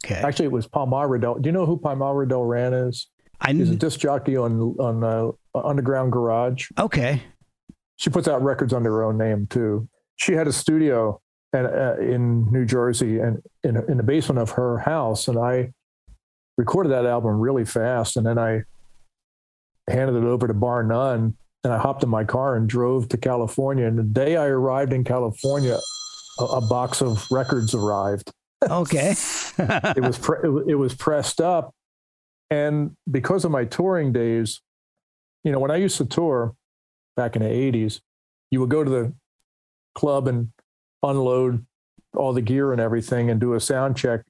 Okay. Actually, it was Palmyra Delran. Do you know who Palmyra Delran is? I He's a disc jockey on on uh, Underground Garage. okay. she puts out records under her own name too. She had a studio and uh, in New Jersey and in, in the basement of her house, and I recorded that album really fast, and then I handed it over to Bar None, and I hopped in my car and drove to California. And the day I arrived in California, a, a box of records arrived. Okay. It was pre- it, it was pressed up, and because of my touring days, you know, when I used to tour back in the '80s, you would go to the club and unload all the gear and everything, and do a sound check,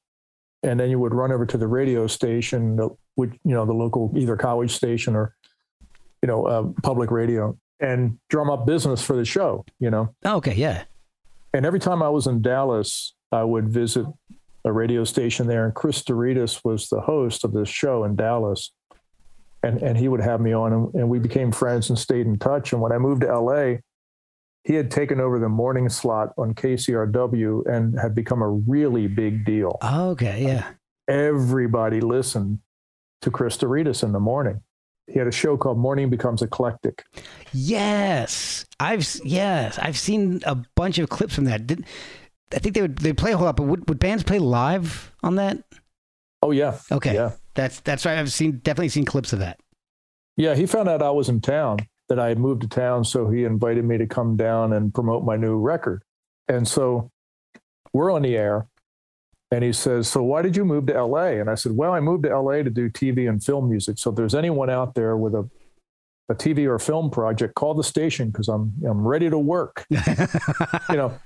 and then you would run over to the radio station, which you know, the local either college station or you know, uh, public radio, and drum up business for the show. You know, okay. Yeah. and every time I was in Dallas, I would visit a radio station there, and Chris Douridas was the host of this show in Dallas, and and he would have me on, and, and we became friends and stayed in touch. And when I moved to LA, he had taken over the morning slot on KCRW and had become a really big deal. Okay. Yeah. Everybody listened to Chris Douridas in the morning. He had a show called Morning Becomes Eclectic. Yes, I've yes, I've seen a bunch of clips from that. Did, I think they would they play a whole lot, but would, would bands play live on that? Oh yeah, Okay, yeah. that's that's right. I've seen definitely seen clips of that. Yeah, he found out I was in town, that I had moved to town. So he invited me to come down and promote my new record. And so we're on the air. And he says, So why did you move to LA? And I said, Well, I moved to LA to do TV and film music. So if there's anyone out there with a, a TV or film project, call the station because I'm I'm ready to work. you know.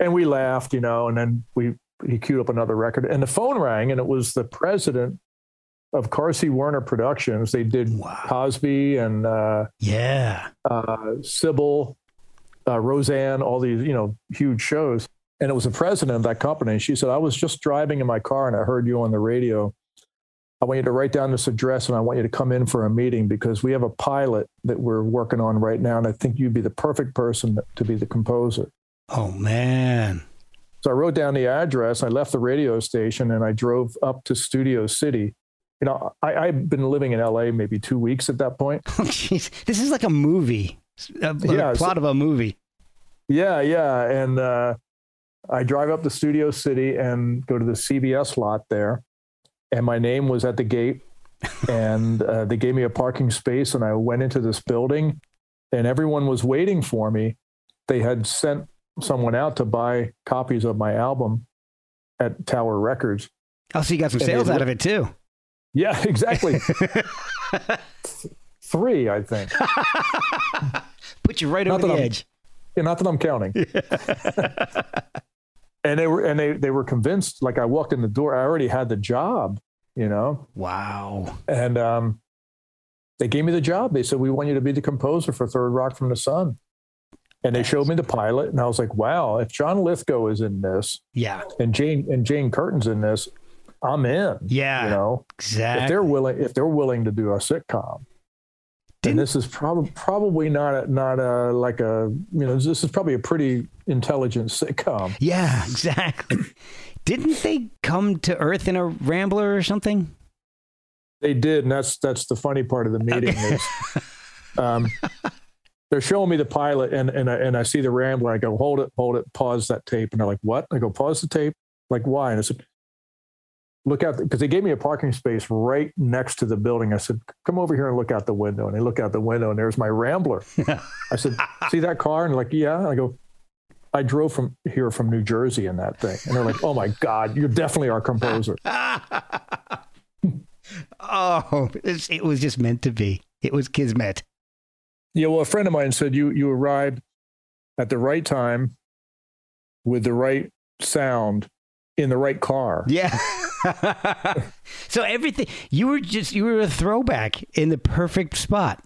And we laughed, you know, and then we he queued up another record. And the phone rang, and it was the president of Carsey Werner Productions. They did Wow. Cosby and uh, yeah. uh, Cybill, uh, Roseanne, all these you know huge shows. And it was the president of that company. And she said, "I was just driving in my car and I heard you on the radio. I want you to write down this address and I want you to come in for a meeting because we have a pilot that we're working on right now, and I think you'd be the perfect person to be the composer." Oh man. So I wrote down the address. I left the radio station and I drove up to Studio City. You know, I, I've been living in LA maybe two weeks at that point. Oh jeez, this is like a movie. A, Yeah, plot of a movie. Yeah, yeah. And uh, I drive up to Studio City and go to the CBS lot there. And my name was at the gate. and uh, they gave me a parking space. And I went into this building and everyone was waiting for me. They had sent someone out to buy copies of my album at Tower Records. Oh, so you got some And sales out of it too. Yeah, exactly. Three, I think. Put you right Not over the I'm- edge. Yeah, not that I'm counting. And they were and they they were convinced. Like I walked in the door, I already had the job, you know, Wow. and um, they gave me the job. They said, "We want you to be the composer for Third Rock from the Sun." And they showed me the pilot, and I was like, "Wow! If John Lithgow is in this, Yeah. and Jane and Jane Curtin's in this, I'm in." Yeah. you know, Exactly. if they're willing, if they're willing to do a sitcom, and this is probably probably not a, not a like a you know this is probably a pretty intelligent sitcom. yeah, exactly. Didn't they come to Earth in a Rambler or something? They did, and that's that's the funny part of the meeting is um, they're showing me the pilot, and and I, and I see the Rambler. I go, hold it, hold it, pause that tape, and they're like, what? I go, pause the tape. Like, why? And I said, look out, because they gave me a parking space right next to the building. I said, come over here and look out the window. And they look out the window, and there's my Rambler. I said, see that car? And like, yeah. I go, I drove from here from New Jersey in that thing. And they're like, oh my God, you're definitely our composer. oh, it was just meant to be. It was kismet. Yeah, well, a friend of mine said you you arrived at the right time with the right sound in the right car. Yeah. so everything you were just you were a throwback in the perfect spot.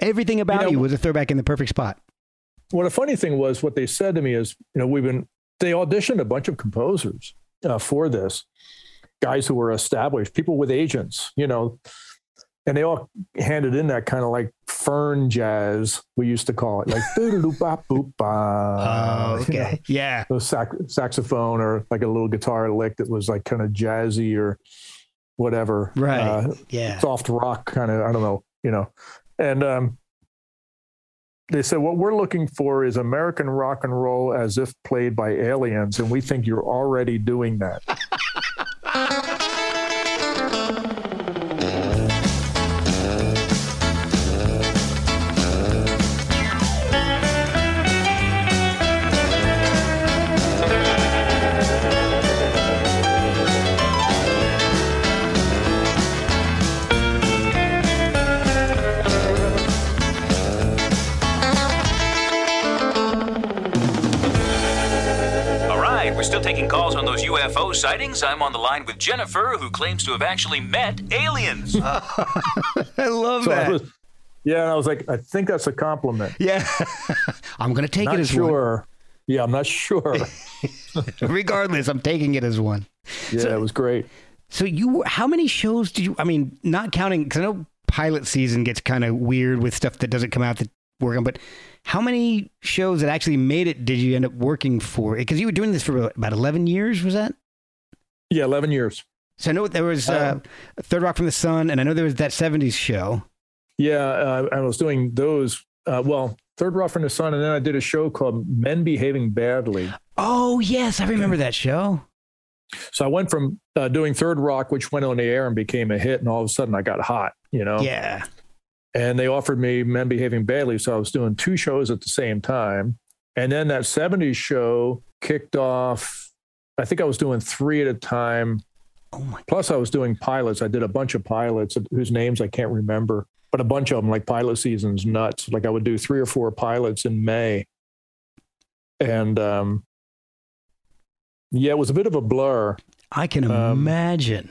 Everything about know- you was a throwback in the perfect spot. Well, the funny thing was what they said to me is, you know, we've been they auditioned a bunch of composers uh, for this, guys who were established, people with agents, you know, and they all handed in that kind of like fern jazz we used to call it, like doo bop boop ba. Oh, okay. Yeah. a sax- saxophone or like a little guitar lick that was like kind of jazzy or whatever. Right. Uh, Yeah. soft rock kind of, I don't know, you know. And um, they said, what we're looking for is American rock and roll as if played by aliens. And we think you're already doing that. Jennifer, who claims to have actually met aliens. I love So I that. was, yeah, and I was like, I think that's a compliment. yeah. I'm going to take Not it as sure. Yeah, I'm not sure. Regardless, I'm taking it as one. Yeah, it was great. So you how many shows did you I mean, not counting cuz I know pilot season gets kind of weird with stuff that doesn't come out that work on, but how many shows that actually made it did you end up working for? Because you were doing this for about 11 years, was that? Yeah, 11 years. So I know there was uh, Um, Third Rock from the Sun, and I know there was that '70s show. Yeah, uh, I was doing those. Uh, well, Third Rock from the Sun, and then I did a show called Men Behaving Badly. Oh yes, I remember that show. So I went from uh, doing Third Rock, which went on the air and became a hit, and all of a sudden I got hot, you know. Yeah. And they offered me Men Behaving Badly, so I was doing two shows at the same time. And then that '70s show kicked off. I think I was doing three at a time. Oh my. Plus, I was doing pilots. I did a bunch of pilots whose names I can't remember, but a bunch of them, like pilot season's nuts. Like I would do three or four pilots in May. And um, yeah, it was a bit of a blur. I can Um, imagine.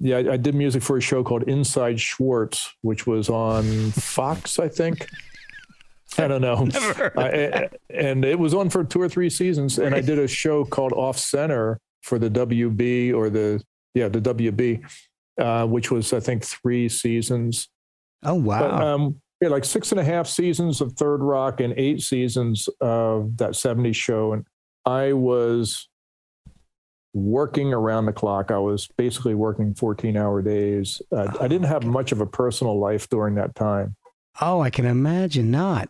Yeah, I, I did music for a show called Inside Schwartz, which was on Fox, I think. I don't know. Never heard of I- I- and it was on for two or three seasons. And I did a show called Off Center for the WB or the, yeah, the WB, uh, which was, I think, three seasons. Oh wow. But, um, yeah, like six and a half seasons of Third Rock and eight seasons of that 70s show. And I was working around the clock. I was basically working 14 hour days. Uh, I didn't have much of a personal life during that time. Oh, I can imagine not.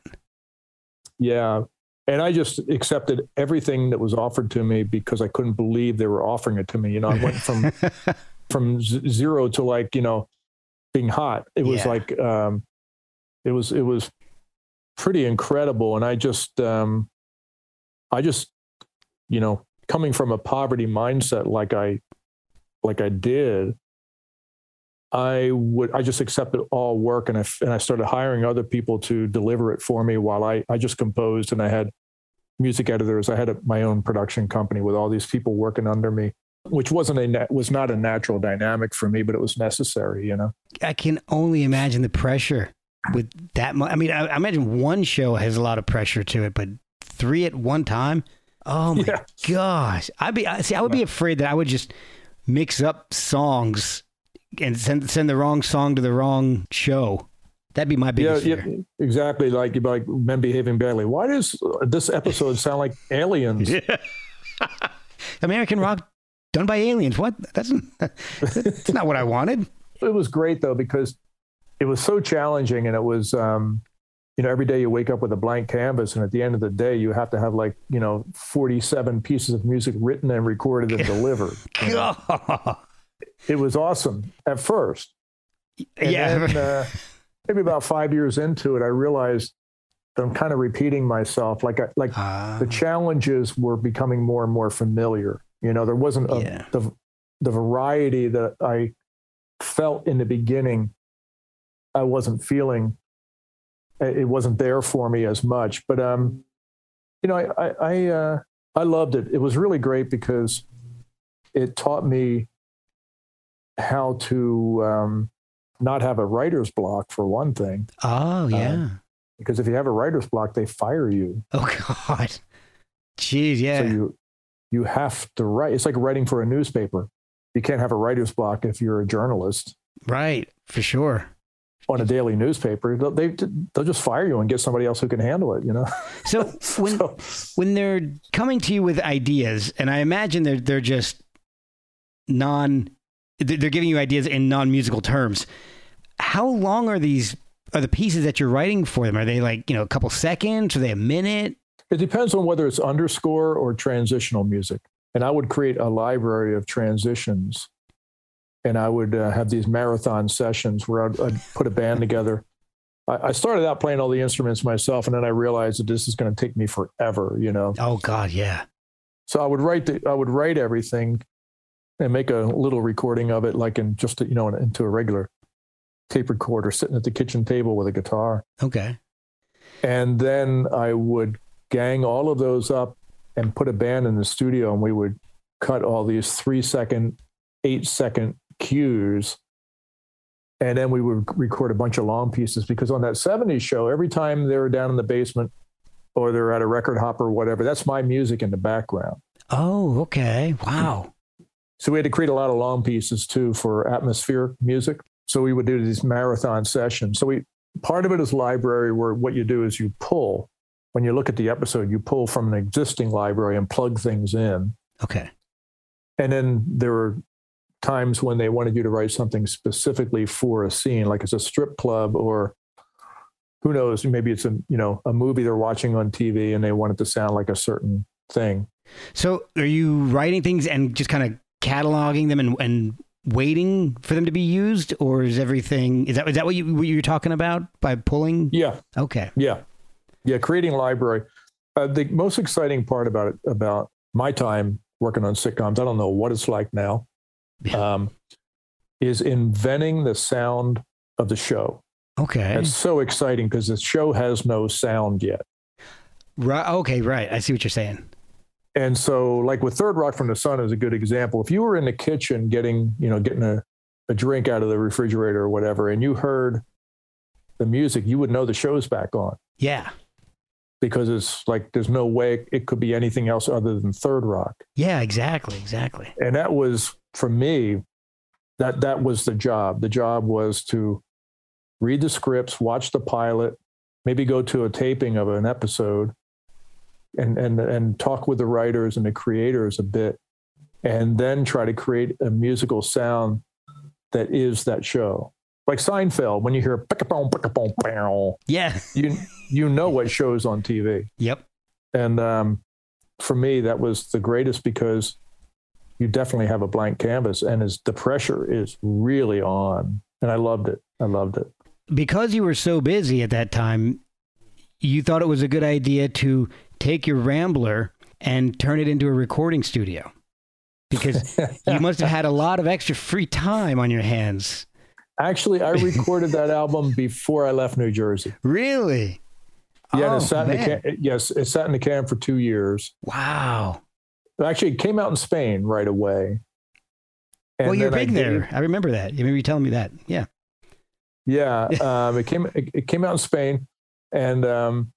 Yeah. And I just accepted everything that was offered to me because I couldn't believe they were offering it to me. You know, I went from from z- zero to like you know being hot it was Yeah. like um it was it was pretty incredible and i just um i just you know coming from a poverty mindset like i like i did i would i just accepted all work and i and i started hiring other people to deliver it for me while i i just composed and i had music editors i had a, my own production company with all these people working under me which wasn't a was not a natural dynamic for me, but it was necessary. You know. I can only imagine the pressure with that much. I mean, I, I imagine one show has a lot of pressure to it, but three at one time. Oh my Yeah. gosh! I'd be I- see. I would be afraid that I would just mix up songs and send send the wrong song to the wrong show. That'd be my biggest yeah, fear. exactly. Like like men behaving badly. Why does this episode sound like aliens? American Rock done by aliens. What? That's that's not what I wanted. It was great though because it was so challenging, and it was, um, you know, every day you wake up with a blank canvas, and at the end of the day, you have to have like you know forty-seven pieces of music written and recorded and delivered. you know? It was awesome at first. And yeah. then, uh, maybe about five years into it, I realized that I'm kind of repeating myself. Like, I, like Ah. the challenges were becoming more and more familiar. You know, there wasn't a, Yeah. the the variety that I felt in the beginning. I wasn't feeling. It it wasn't there for me as much. But um, you know, I I I, uh, I loved it. It was really great because it taught me how to um, not have a writer's block for one thing. oh yeah. Because if you have a writer's block, they fire you. oh God. Jeez. Yeah. So you you have to write. It's like writing for a newspaper. You can't have a writer's block if you're a journalist right. For sure. on a daily newspaper. They'll, they they'll just fire you and get somebody else who can handle it. You know. So when So- when they're coming to you with ideas, and I imagine they're they're just non, they're giving you ideas in non musical terms. How long are these? Are the pieces that you're writing for them? Are they like you know a couple seconds? Are they a minute? It depends on whether it's underscore or transitional music. And I would create a library of transitions. And I would uh, have these marathon sessions where I'd, I'd put a band together. I, I started out playing all the instruments myself, and then I realized that this is going to take me forever, you know. Oh God, yeah. So I would write the, I would write everything and make a little recording of it, like in just you know into a regular tape recorder, sitting at the kitchen table with a guitar. Okay. And then I would gang all of those up and put a band in the studio, and we would cut all these three second, eight second cues. And then we would record a bunch of long pieces because on that 70s show, every time they were down in the basement or they're at a record hopper or whatever, that's my music in the background. Oh, okay. Wow. So we had to create a lot of long pieces too for atmospheric music. So we would do these marathon sessions. So we part of it is library where what you do is you pull when you look at the episode, you pull from an existing library and plug things in. Okay. And then there were times when they wanted you to write something specifically for a scene, like it's a strip club or who knows, maybe it's a you know a movie they're watching on TV and they want it to sound like a certain thing. So are you writing things and just kind of cataloging them and, and waiting for them to be used, or is everything is that is that what you what you're talking about by pulling? Yeah, Okay. Yeah, yeah. Creating library. Uh, the most exciting part about it, about my time working on sitcoms, I don't know what it's like now, Yeah. um, is inventing the sound of the show. Okay. It's so exciting because the show has no sound yet. Right. Okay. Right. I see what you're saying. And so, like with Third Rock from the Sun is a good example. If you were in the kitchen getting, you know, getting a, a drink out of the refrigerator or whatever, and you heard the music, you would know the show's back on. Yeah. because it's like there's no way it could be anything else other than Third Rock. Yeah. Exactly. Exactly. And that was for me, that that was the job. The job was to read the scripts, watch the pilot, maybe go to a taping of an episode and and and talk with the writers and the creators a bit and then try to create a musical sound that is that show. Like Seinfeld, when you hear pick-a-boom, pick-a-boom, pow, Yeah. you you know what shows on TV. Yep. And um, for me, that was the greatest because you definitely have a blank canvas, and is the pressure is really on. And I loved it. I loved it. Because you were so busy at that time, you thought it was a good idea to take your Rambler and turn it into a recording studio. Because you must have had a lot of extra free time on your hands. Actually, I recorded that album before I left New Jersey. Really? Yeah, Oh, it sat in the can, yes, it sat in the can for two years. Wow. Actually, it came out in Spain right away. well, you're then I big there. gave- I remember that. You remember you telling me that. Yeah. Yeah, um, it came it, it came out in Spain, and um,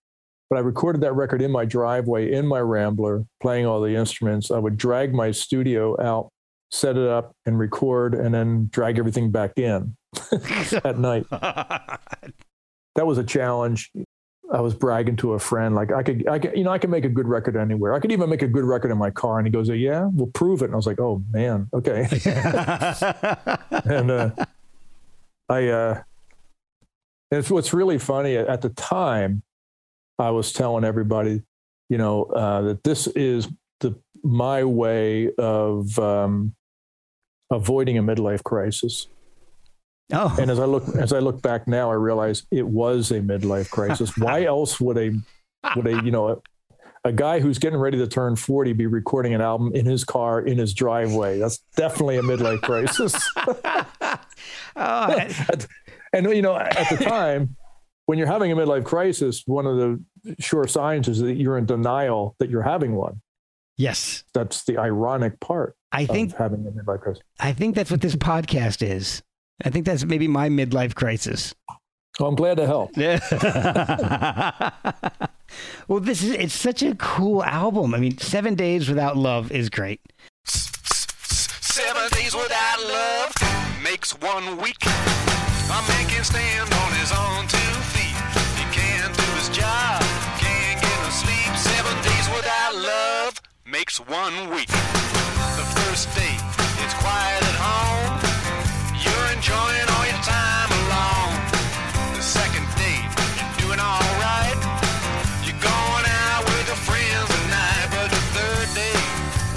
but I recorded that record in my driveway in my Rambler, playing all the instruments. I would drag my studio out, set it up, and record, and then drag everything back in at night. That was a challenge. I was bragging to a friend, like I could, I could, you know, I could make a good record anywhere. I could even make a good record in my car. And he goes, "Yeah, we'll prove it." And I was like, "Oh man, okay." and uh, I, uh, and it's what's really funny at the time, I was telling everybody, you know, uh, that this is the my way of um, avoiding a midlife crisis. Oh, And as I look as I look back now, I realize it was a midlife crisis. Why else would a would a you know a, a guy who's getting ready to turn forty be recording an album in his car in his driveway? That's definitely a midlife crisis. oh, and you know, at the time, when you're having a midlife crisis, one of the sure signs is that you're in denial that you're having one. yes. That's the ironic part I think of having a midlife crisis. I think that's what this podcast is. I think that's maybe my midlife crisis. So I'm glad to help. Yeah. Well, this is it's such a cool album. I mean, Seven Days Without Love is great. Seven days without love makes one week. A man can stand on his own two makes one week. The first day, it's quiet at home. You're enjoying all your time alone. The second day, you're doing alright. You're going out with your friends at night. But the third day,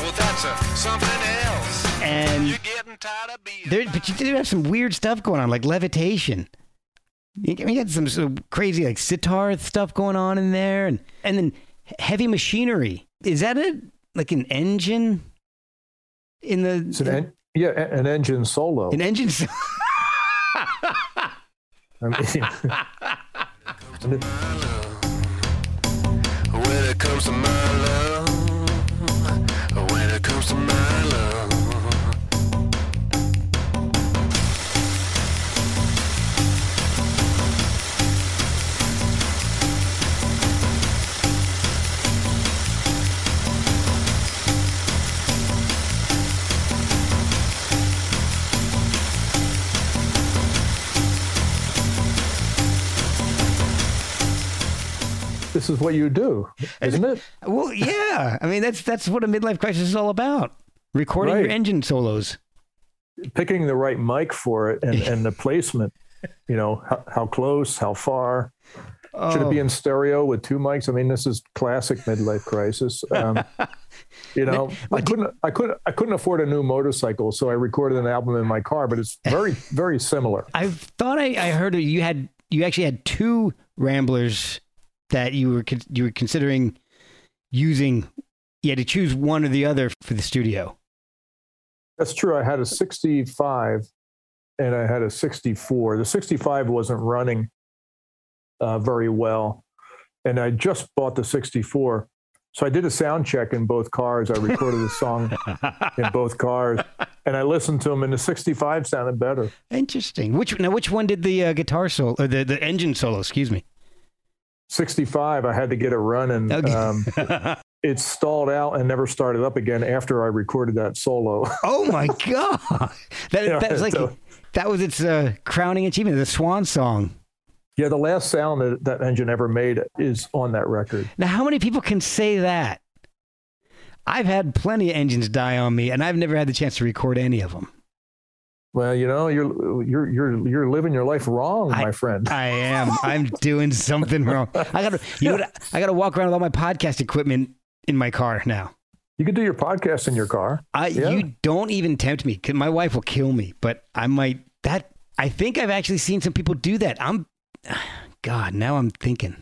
well, that's a, something else. And You're getting tired of being. there, but you do have some weird stuff going on, like levitation. You got some, some crazy like sitar stuff going on in there, and and then heavy machinery. Is that a like an engine in the It's an en- yeah, an engine solo. an engine? I mean, When it comes to my love, when it comes to my love. This is what you do, isn't it? well, yeah. I mean, that's that's what a midlife crisis is all about. Recording your engine solos. Picking the right mic for it and, and the placement. You know, how, how close, how far. Should it be Oh. in stereo with two mics? I mean, this is classic midlife crisis. Um, you know, I couldn't, I couldn't, I couldn't afford a new motorcycle, so I recorded an album in my car. But it's very, very similar. I thought I, I heard you had you actually had two ramblers that you were con- you were considering using. You had to choose one or the other for the studio. That's true. I had a 65 and I had a 64. The 65 wasn't running uh, very well. And I just bought the 64. So I did a sound check in both cars. I recorded a song in both cars and I listened to them, and the 65 sounded better. Interesting. Which now which one did the uh, guitar solo or the the engine solo? Excuse me. 65, I had to get it running. Okay. Um, it stalled out and never started up again after I recorded that solo. oh my god! That Yeah, that was like so- that was its uh, crowning achievement, the swan song. yeah, the last sound that that engine ever made is on that record. Now, how many people can say that? I've had plenty of engines die on me, and I've never had the chance to record any of them. Well, you know, you're you're you're you're living your life wrong, I- my friend. I am. I'm doing something wrong. I gotta, you know, what? I gotta walk around with all my podcast equipment in my car now. You could do your podcast in your car. I, Yeah. you don't even tempt me. My wife will kill me, but I might. That I think I've actually seen some people do that. I'm, God, now I'm thinking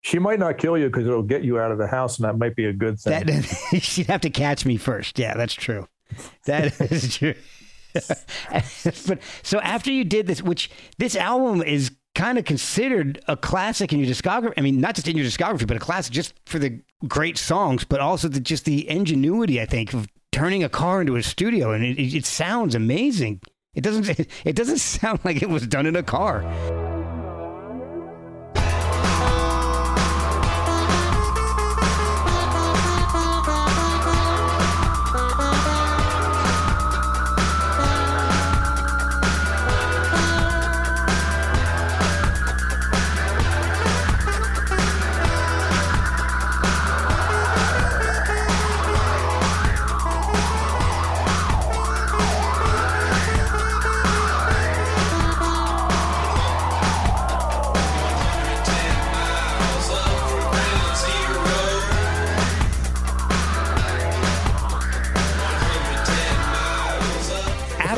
She might not kill you because it'll get you out of the house, and that might be a good thing. that she'd have to catch me first. Yeah, that's true. That is true. but so after you did this, which this album is kind of considered a classic in your discography. I mean, not just in your discography, but a classic just for the great songs, but also the, just the ingenuity. I think of turning a car into a studio, and it, it, sounds amazing. It doesn't. It doesn't sound like it was done in a car.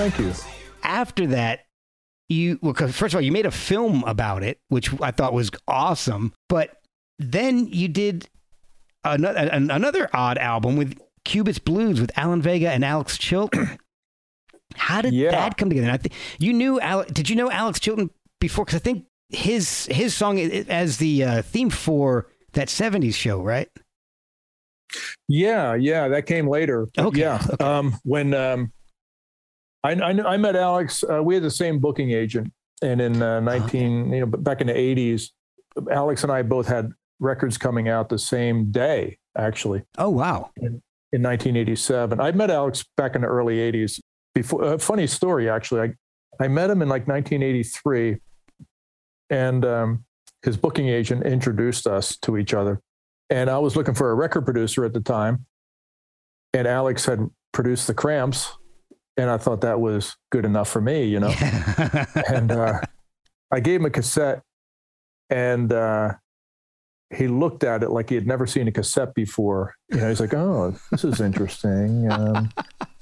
Thank you. After that, you well, 'cause first of all, you made a film about it, which I thought was awesome. But then you did another another odd album with Cubist Blues with Alan Vega and Alex Chilton. How did Yeah. that come together? And I think you knew Alex. Did you know Alex Chilton before? Because I think his his song as the uh, theme for that '70s show, right? Yeah, yeah, that came later. Okay, Yeah, okay. um, when um, I, I I met Alex, uh, we had the same booking agent, and in uh, 19, you know, back in the 80s, Alex and I both had records coming out the same day, actually, Oh wow! in 1987. I met Alex back in the early 80s. Before, a funny story, actually. I I met him in like 1983, and um, his booking agent introduced us to each other. And I was looking for a record producer at the time, and Alex had produced the Cramps, and I thought that was good enough for me, you know. and uh, I gave him a cassette, and uh, he looked at it like he had never seen a cassette before. You know, he's like, "Oh, this is interesting." Um,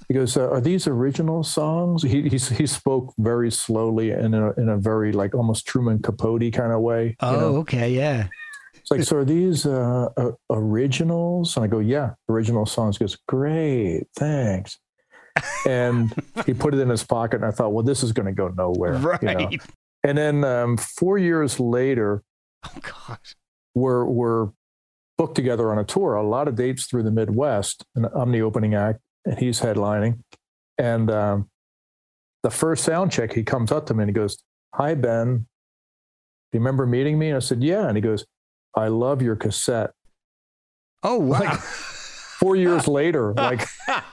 he goes, uh, "Are these original songs?" He he he spoke very slowly and in a, in a very like almost Truman Capote kind of way. you oh, know? okay, yeah. It's like, so are these uh, uh, originals? And I go, yeah, original songs. He goes, great, thanks. And he put it in his pocket, and I thought, well, this is going to go nowhere. Right. you know? And then um, four years later, Oh gosh. we're we're booked together on a tour, a lot of dates through the Midwest, and I'm the opening act, and he's headlining. And um, the first sound check, he comes up to me and he goes, "Hi Ben, do you remember meeting me?" And I said, "Yeah." And he goes, "I love your cassette." Oh wow. Like- Four years later, like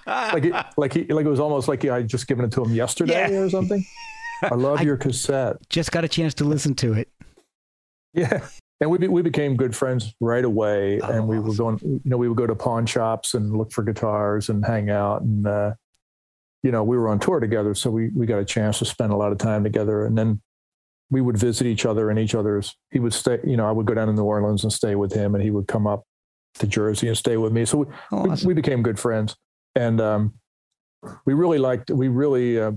like it, like he like it was almost like I had just given it to him yesterday Yeah. or something. I love I- your cassette. Just got a chance to listen to it. Yeah. And we, be, we became good friends right away. Oh, and we were going, you know, we would go to pawn shops and look for guitars and hang out. And, uh, you know, we were on tour together. So we, we got a chance to spend a lot of time together. And then we would visit each other and each other's, he would stay, you know, I would go down to New Orleans and stay with him and he would come up to Jersey and stay with me. So we, Oh, we, awesome. we became good friends. And, um, we really liked, we really uh,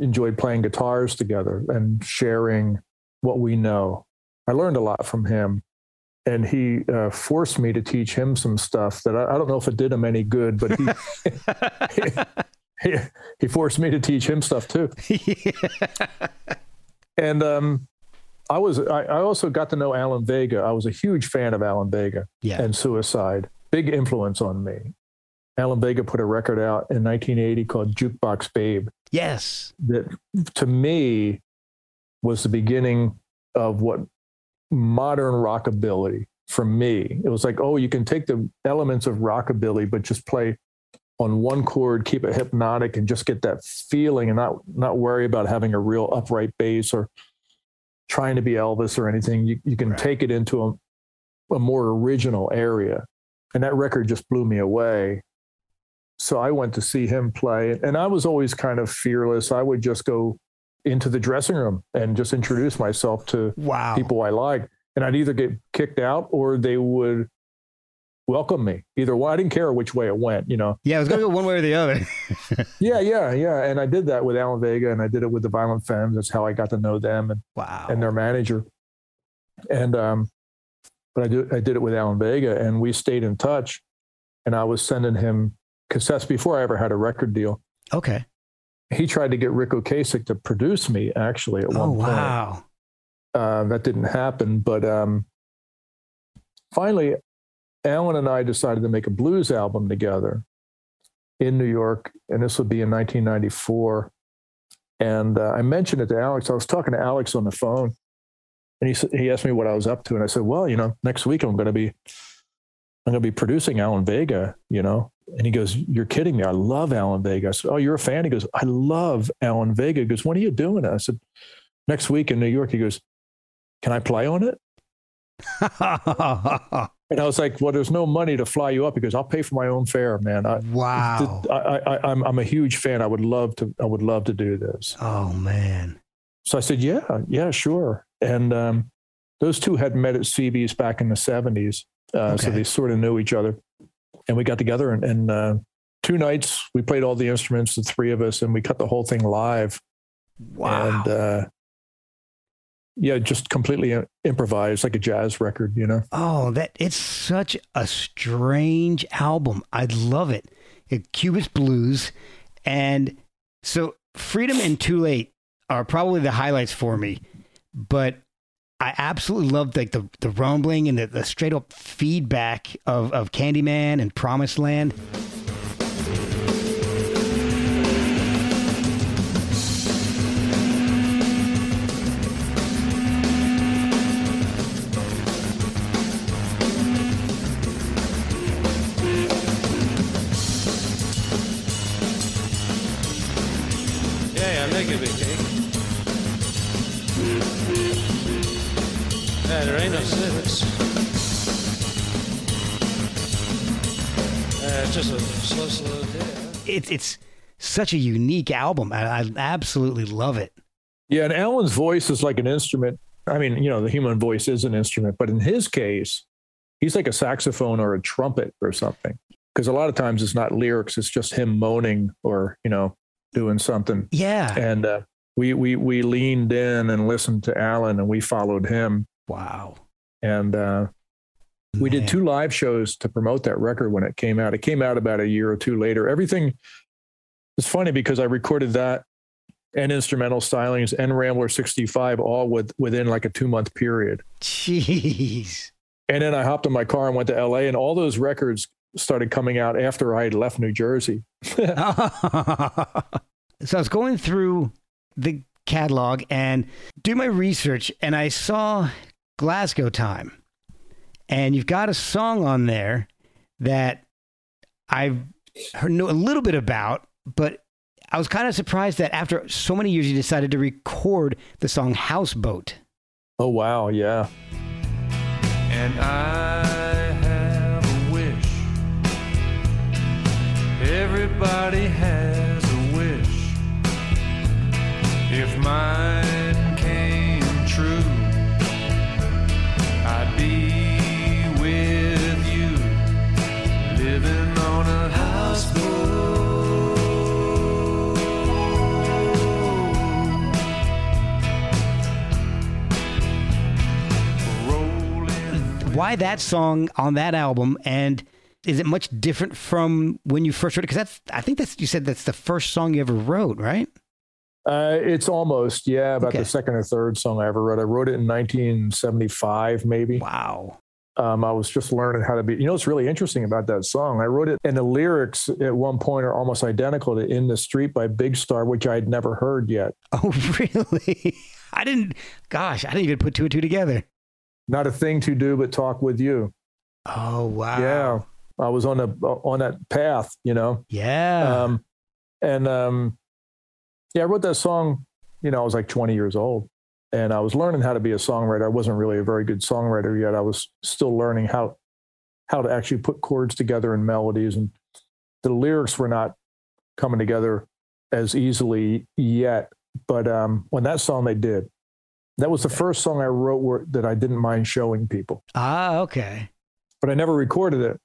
enjoyed playing guitars together and sharing what we know. I learned a lot from him, and he uh, forced me to teach him some stuff that I, I don't know if it did him any good, but he, he, he forced me to teach him stuff too. And um, I was I, I also got to know Alan Vega. I was a huge fan of Alan Vega yeah. and Suicide. Big influence on me. Alan Vega put a record out in 1980 called Jukebox Babe yes. that to me was the beginning of what modern rockabilly for me. It was like, oh, you can take the elements of rockabilly, but just play on one chord, keep it hypnotic, and just get that feeling, and not not worry about having a real upright bass or trying to be Elvis or anything. You you can Right. take it into a, a more original area, and that record just blew me away. So I went to see him play, and I was always kind of fearless. I would just go into the dressing room and just introduce myself to Wow. people I liked, and I'd either get kicked out or they would welcome me. Either way. I didn't care which way it went. You know, Yeah, it was gonna go one way or the other. yeah, yeah, yeah. And I did that with Alan Vega, and I did it with the Violent Femmes. That's how I got to know them and, wow. and their manager. And um, but I do I did it with Alan Vega, and we stayed in touch. And I was sending him cassettes before I ever had a record deal. okay. He tried to get Ric Ocasek to produce me actually at Oh one point. wow. uh, that didn't happen. But um, finally, Alan and I decided to make a blues album together in New York, and this would be in 1994. And uh, I mentioned it to Alex. I was talking to Alex on the phone, and he he asked me what I was up to, and I said, "Well, you know, next week I'm going to be I'm going to be producing Alan Vega, you know." And he goes, "You're kidding me? I love Alan Vega." I said, "Oh, you're a fan?" He goes, "I love Alan Vega." He goes, "When are you doing it?" I said, "Next week in New York." He goes, "Can I play on it?" And I was like, "Well, there's no money to fly you up." He goes, "I'll pay for my own fare, man." I, wow. I, I, I'm I'm a huge fan. I would love to. I would love to do this. Oh man. So I said, "Yeah, yeah, sure." And um, those two had met at CB's back in the '70s, uh, so they sort of knew each other. And we got together, and, and uh, two nights we played all the instruments, the three of us, and we cut the whole thing live. Wow. And uh, yeah, just completely uh, improvised, like a jazz record, you know. Oh, that it's such a strange album. I love it. it Cubist blues, and so Freedom and Too Late are probably the highlights for me. But I absolutely loved like the the rumbling and the, the straight up feedback of of Candyman and Promised Land. It's it's such a unique album. I, I absolutely love it. Yeah, and Alan's voice is like an instrument. I mean, you know, the human voice is an instrument, but in his case, he's like a saxophone or a trumpet or something. Because a lot of times it's not lyrics; it's just him moaning or you know doing something. Yeah. And uh, we we we leaned in and listened to Alan, and we followed him. Wow. And uh, we did two live shows to promote that record when it came out. It came out about a year or two later. Everything it's funny because I recorded that and instrumental stylings and Rambler 65 all with within like a two month period. Jeez. And then I hopped in my car and went to LA and all those records started coming out after I had left New Jersey. so I was going through the catalog and do my research, and I saw Glasgow Time, and you've got a song on there that I've heard know a little bit about, but I was kind of surprised that after so many years you decided to record the song Houseboat. Oh wow, yeah. And I have a wish. Everybody has a wish. If mine Why that song on that album, and is it much different from when you first wrote it? Because that's I think that's you said that's the first song you ever wrote, right? Uh, it's almost, yeah, about Okay. the second or third song I ever wrote. I wrote it in 1975, maybe. Wow. um, I was just learning how to be. You know, what's really interesting about that song? I wrote it, and the lyrics at one point are almost identical to "In the Street" by Big Star, which I had never heard yet. Oh, really? I didn't. Gosh, I didn't even put two and two together. Not a thing to do but talk with you. Oh, wow. Yeah, I was on a on that path, you know. Yeah. Um, and um, yeah, I wrote that song. You know, I was like 20 years old, and I was learning how to be a songwriter. I wasn't really a very good songwriter yet. I was still learning how how to actually put chords together and melodies, and the lyrics were not coming together as easily yet. But um, when that song they did, that was the first song I wrote where, that I didn't mind showing people ah, okay. but I never recorded it.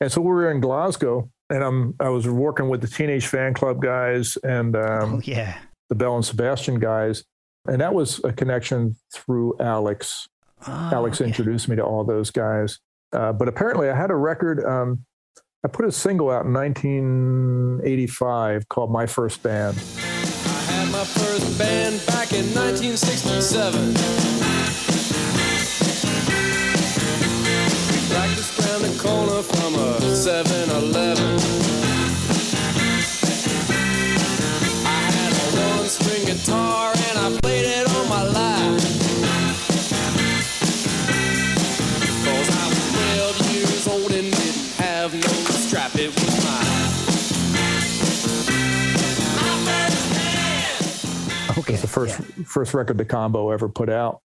And so we were in Glasgow, and I'm I was working with the Teenage Fanclub guys and um, oh, yeah. the Belle and Sebastian guys, and that was a connection through Alex. Oh, Alex introduced me to all those guys. Uh, but apparently, I had a record. Um, I put a single out in 1985 called "My First Band." My first band back in 1967. We practiced round the corner from a 7 Eleven. First yeah. first record the combo ever put out,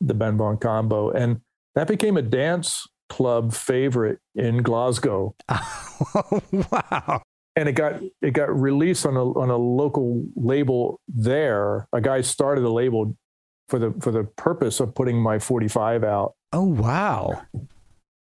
the Ben Vaughn combo, and that became a dance club favorite in Glasgow. Oh, wow. And it got it got released on a on a local label there. A guy started a label for the for the purpose of putting my 45 out. Oh, wow.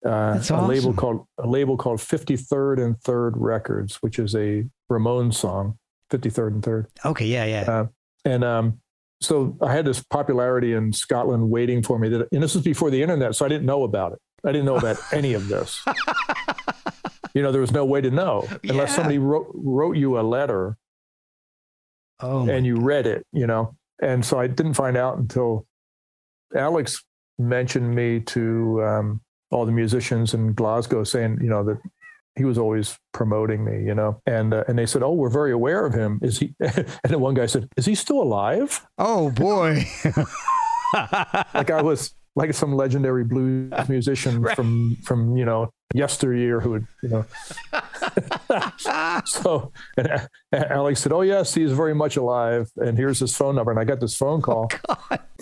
Uh, That's a label called a label called 53rd and Third Records, which is a Ramones song, 53rd and Third. Okay. Yeah. Yeah. Uh, and um, so I had this popularity in Scotland waiting for me. That, and this was before the internet, so I didn't know about it. I didn't know about any of this. You know, there was no way to know unless Yeah. somebody wrote wrote you a letter oh, and you read it. You know, and so I didn't find out until Alex mentioned me to um, all the musicians in Glasgow, saying, you know, that he was always promoting me, you know, and uh, and they said, oh, we're very aware of him. Is he? and then one guy said, is he still alive? oh boy. like I was like some legendary blues musician from from you know yesteryear who would you know. so and A- A- Alex said, "Oh yes, he's very much alive, and here's his phone number." And I got this phone call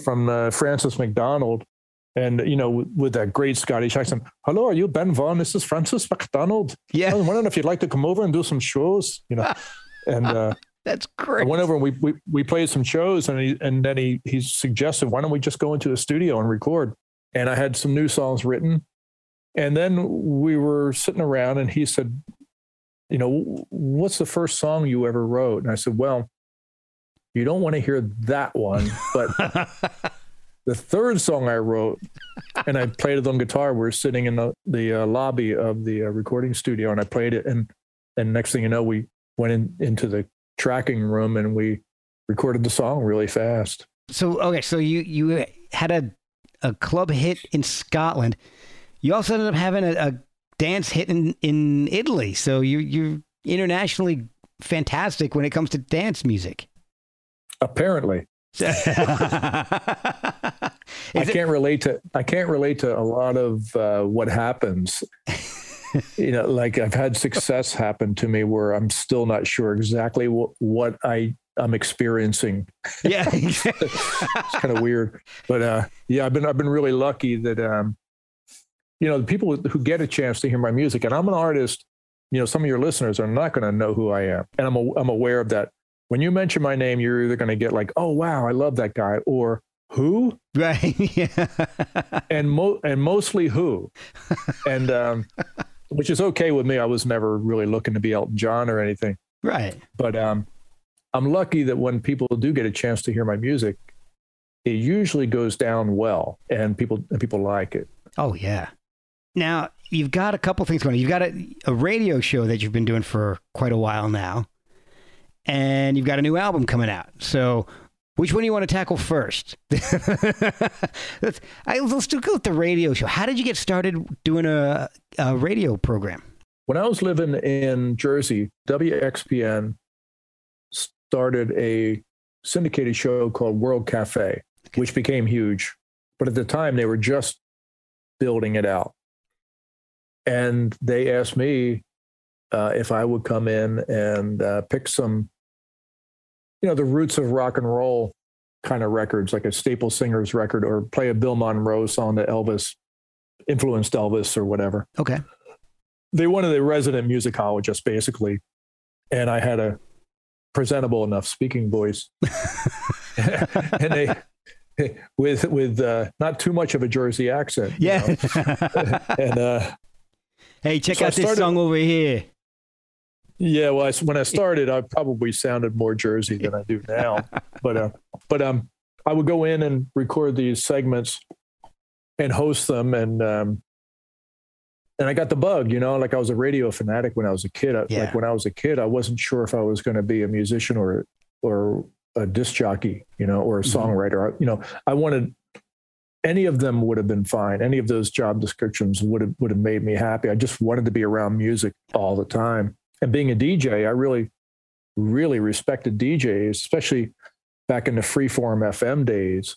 from uh, Francis Macdonald. And you know, with, that great Scottish accent, hello, are you Ben Vaughn? This is Francis Macdonald. Yeah. I was wondering if you'd like to come over and do some shows, you know. And uh, That's great. I went over and we, we we played some shows and he and then he he suggested why don't we just go into a studio and record and I had some new songs written and then we were sitting around and he said you know what's the first song you ever wrote and I said well you don't want to hear that one but the third song I wrote and I played it on guitar We are sitting in the the uh, lobby of the uh, recording studio and I played it and and next thing you know we went in, into the tracking room and we recorded the song really fast. so okay, so you you had a a club hit in Scotland. You also ended up having a, a dance hit in in Italy. So you you're internationally fantastic when it comes to dance music. Apparently, I it- can't relate to I can't relate to a lot of uh, what happens. you know, like I've had success happen to me where I'm still not sure exactly what what I I'm experiencing. yeah. It's kind of weird, but uh, yeah, I've been I've been really lucky that um, you know the people who get a chance to hear my music, and I'm an artist. You know, some of your listeners are not going to know who I am, and I'm a, I'm aware of that. When you mention my name, you're either going to get like, "Oh wow, I love that guy," or "Who?" right. Yeah. and mo- and mostly who, and um, which is okay with me. I was never really looking to be Elton John or anything, Right. but um, I'm lucky that when people do get a chance to hear my music, it usually goes down well, and people and people like it. Oh yeah. Now you've got a couple things going. on. You've got a, a radio show that you've been doing for quite a while now, and you've got a new album coming out. So, which one do you want to tackle first? let's, I, let's do go with the radio show. How did you get started doing a, a radio program? When I was living in Jersey, WXPN started a syndicated show called World Cafe, which became huge. But at the time, they were just building it out. And they asked me uh, if I would come in and uh, pick some, you know, the roots of rock and roll kind of records, like a Staple Singers record, or play a Bill Monroe song that Elvis influenced Elvis or whatever Okay. they wanted a resident musicologist basically and i had a presentable enough speaking voice and they with with uh, not too much of a jersey accent you Yeah. know. and uh hey, check So I out this started- song over here. Yeah well I, when i started i probably sounded more jersey than i do now but uh but um i would go in and record these segments and host them and um and I got the bug, you know, like I was a radio fanatic when I was a kid. I- Yeah. Like when I was a kid, I wasn't sure if I was going to be a musician or or a disc jockey, you know, or a Mhm. songwriter. I- You know, I wanted any of them would have been fine. Any of those job descriptions would have would have made me happy. I just wanted to be around music all the time. And being a DJ, I really, really respected DJs, especially back in the freeform FM days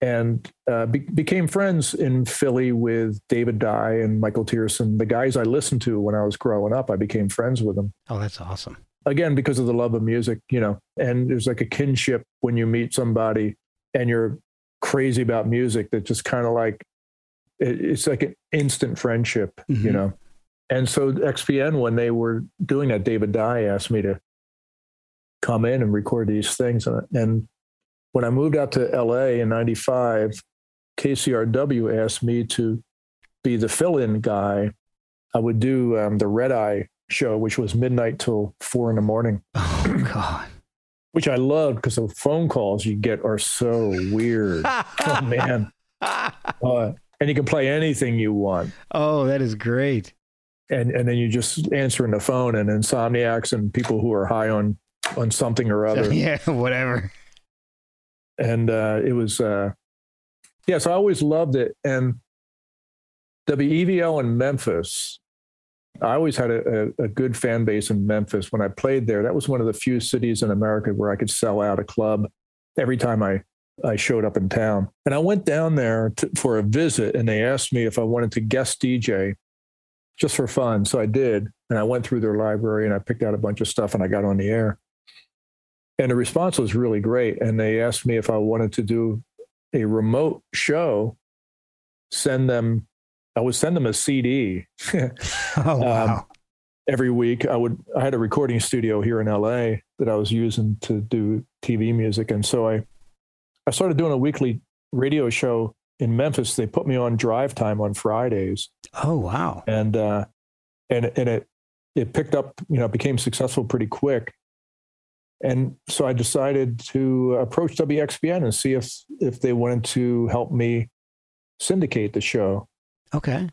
and uh, be- became friends in Philly with David Dye and Michael Tearson, the guys I listened to when I was growing up. I became friends with them. Oh, that's awesome. again because of the love of music, you know, and there's like a kinship when you meet somebody and you're crazy about music that just kind of like it, it's like an instant friendship, you Mhm. know. And so XPN, when they were doing that, David Dye asked me to come in and record these things. And, when I moved out to LA in 95, KCRW asked me to be the fill in guy. I would do um, the Red Eye show, which was midnight till four in the morning, Oh God. which I loved because the phone calls you get are so weird. oh, man. Uh, and you can play anything you want. oh, that is great. And and then you just answering the phone and insomniacs and people who are high on on something or other. Yeah, whatever. and uh it was uh yeah so i always loved it. And WEVL in memphis i always had a, a, a good fan base in memphis. When i played there that was one of the few cities in america where i could sell out a club every time i I showed up in town. And I went down there to, for a visit and they asked me if I wanted to guest DJ just for fun. So I did. And I went through their library and I picked out a bunch of stuff and I got on the air. And the response was really great. And they asked me if I wanted to do a remote show, send them, I would send them a CD Oh um, wow. every week. I would, I had a recording studio here in LA that I was using to do TV music. And so I, I started doing a weekly radio show in Memphis. They put me on drive time on Fridays oh wow. and uh, and and it it picked up, you know, became successful pretty quick. And so I decided to approach WXPN and see if if they wanted to help me syndicate the show. Okay.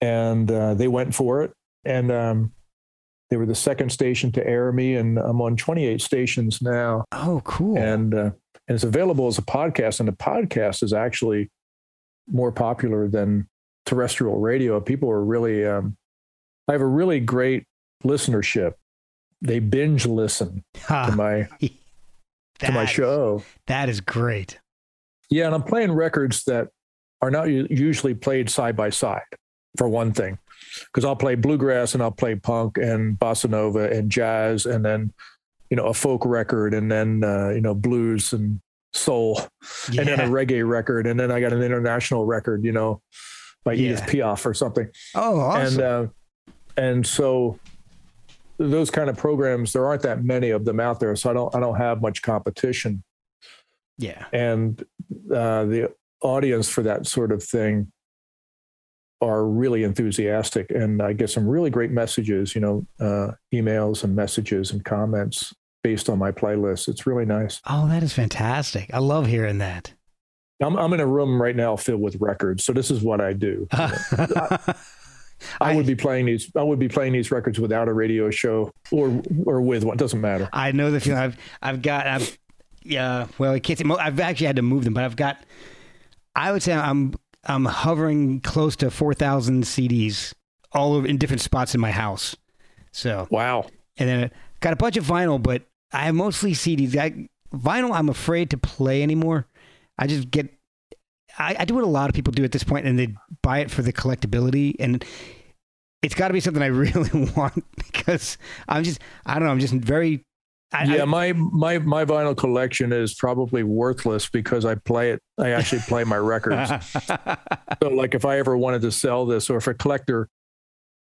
And uh, they went for it. And um, they were the second station to air me, and I'm on 28 stations now. Oh, cool. And uh, and it's available as a podcast. And the podcast is actually more popular than terrestrial radio. People are really, um, I have a really great listenership. They binge listen to my to my show. That is great. Yeah, and I'm playing records that are not usually played side by side. For one thing, because I'll play bluegrass and I'll play punk and bossa nova and jazz, and then you know a folk record, and then uh, you know blues and soul, Yeah. and then a reggae record, and then I got an international record, you know, by Edith Yeah. Piaf or something. oh, awesome. And uh, and so those kind of programs, there aren't that many of them out there, so I don't I don't have much competition yeah. and uh, the audience for that sort of thing are really enthusiastic and i get some really great messages you know uh, emails and messages and comments based on my playlist it's really nice Oh, that is fantastic. I love hearing that. i'm, I'm in a room right now filled with records so this is what i do i would be playing these i would be playing these records without a radio show or or with one doesn't matter I know the feeling. I've I've got I've yeah. Well, I can't say. I've actually had to move them, but I've got. I would say I'm I'm hovering close to four thousand CDs all over in different spots in my house. So wow and then I got a bunch of vinyl, but I have mostly CDs. I, vinyl, I'm afraid to play anymore. I just get. I, I do what a lot of people do at this point, and they buy it for the collectability, and it's got to be something I really want because I'm just. I don't know. I'm just very. I, yeah, I, my my my vinyl collection is probably worthless because I play it. I actually play my records. So, like, if I ever wanted to sell this, or if a collector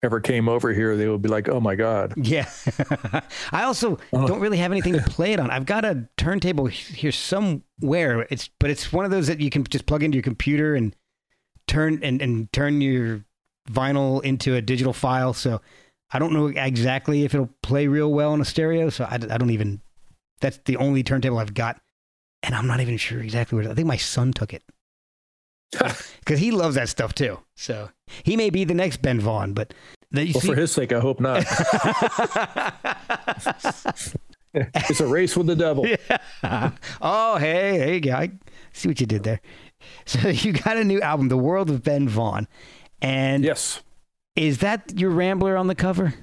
ever came over here, they would be like, "Oh my god!" Yeah. I also Oh. don't really have anything to play it on. I've got a turntable here somewhere. It's but it's one of those that you can just plug into your computer and turn and, and turn your vinyl into a digital file. So I don't know exactly if it'll play real well on a stereo. So I, I don't even. That's the only turntable I've got, and I'm not even sure exactly where. it is. I think my son took it because he loves that stuff too. So he may be the next Ben Vaughn, but Well, see, for his sake, I hope not. it's a race with the devil. oh, hey, there you go. I see what you did there. So you got a new album, The World of Ben Vaughn. And Yes, is that your Rambler on the cover?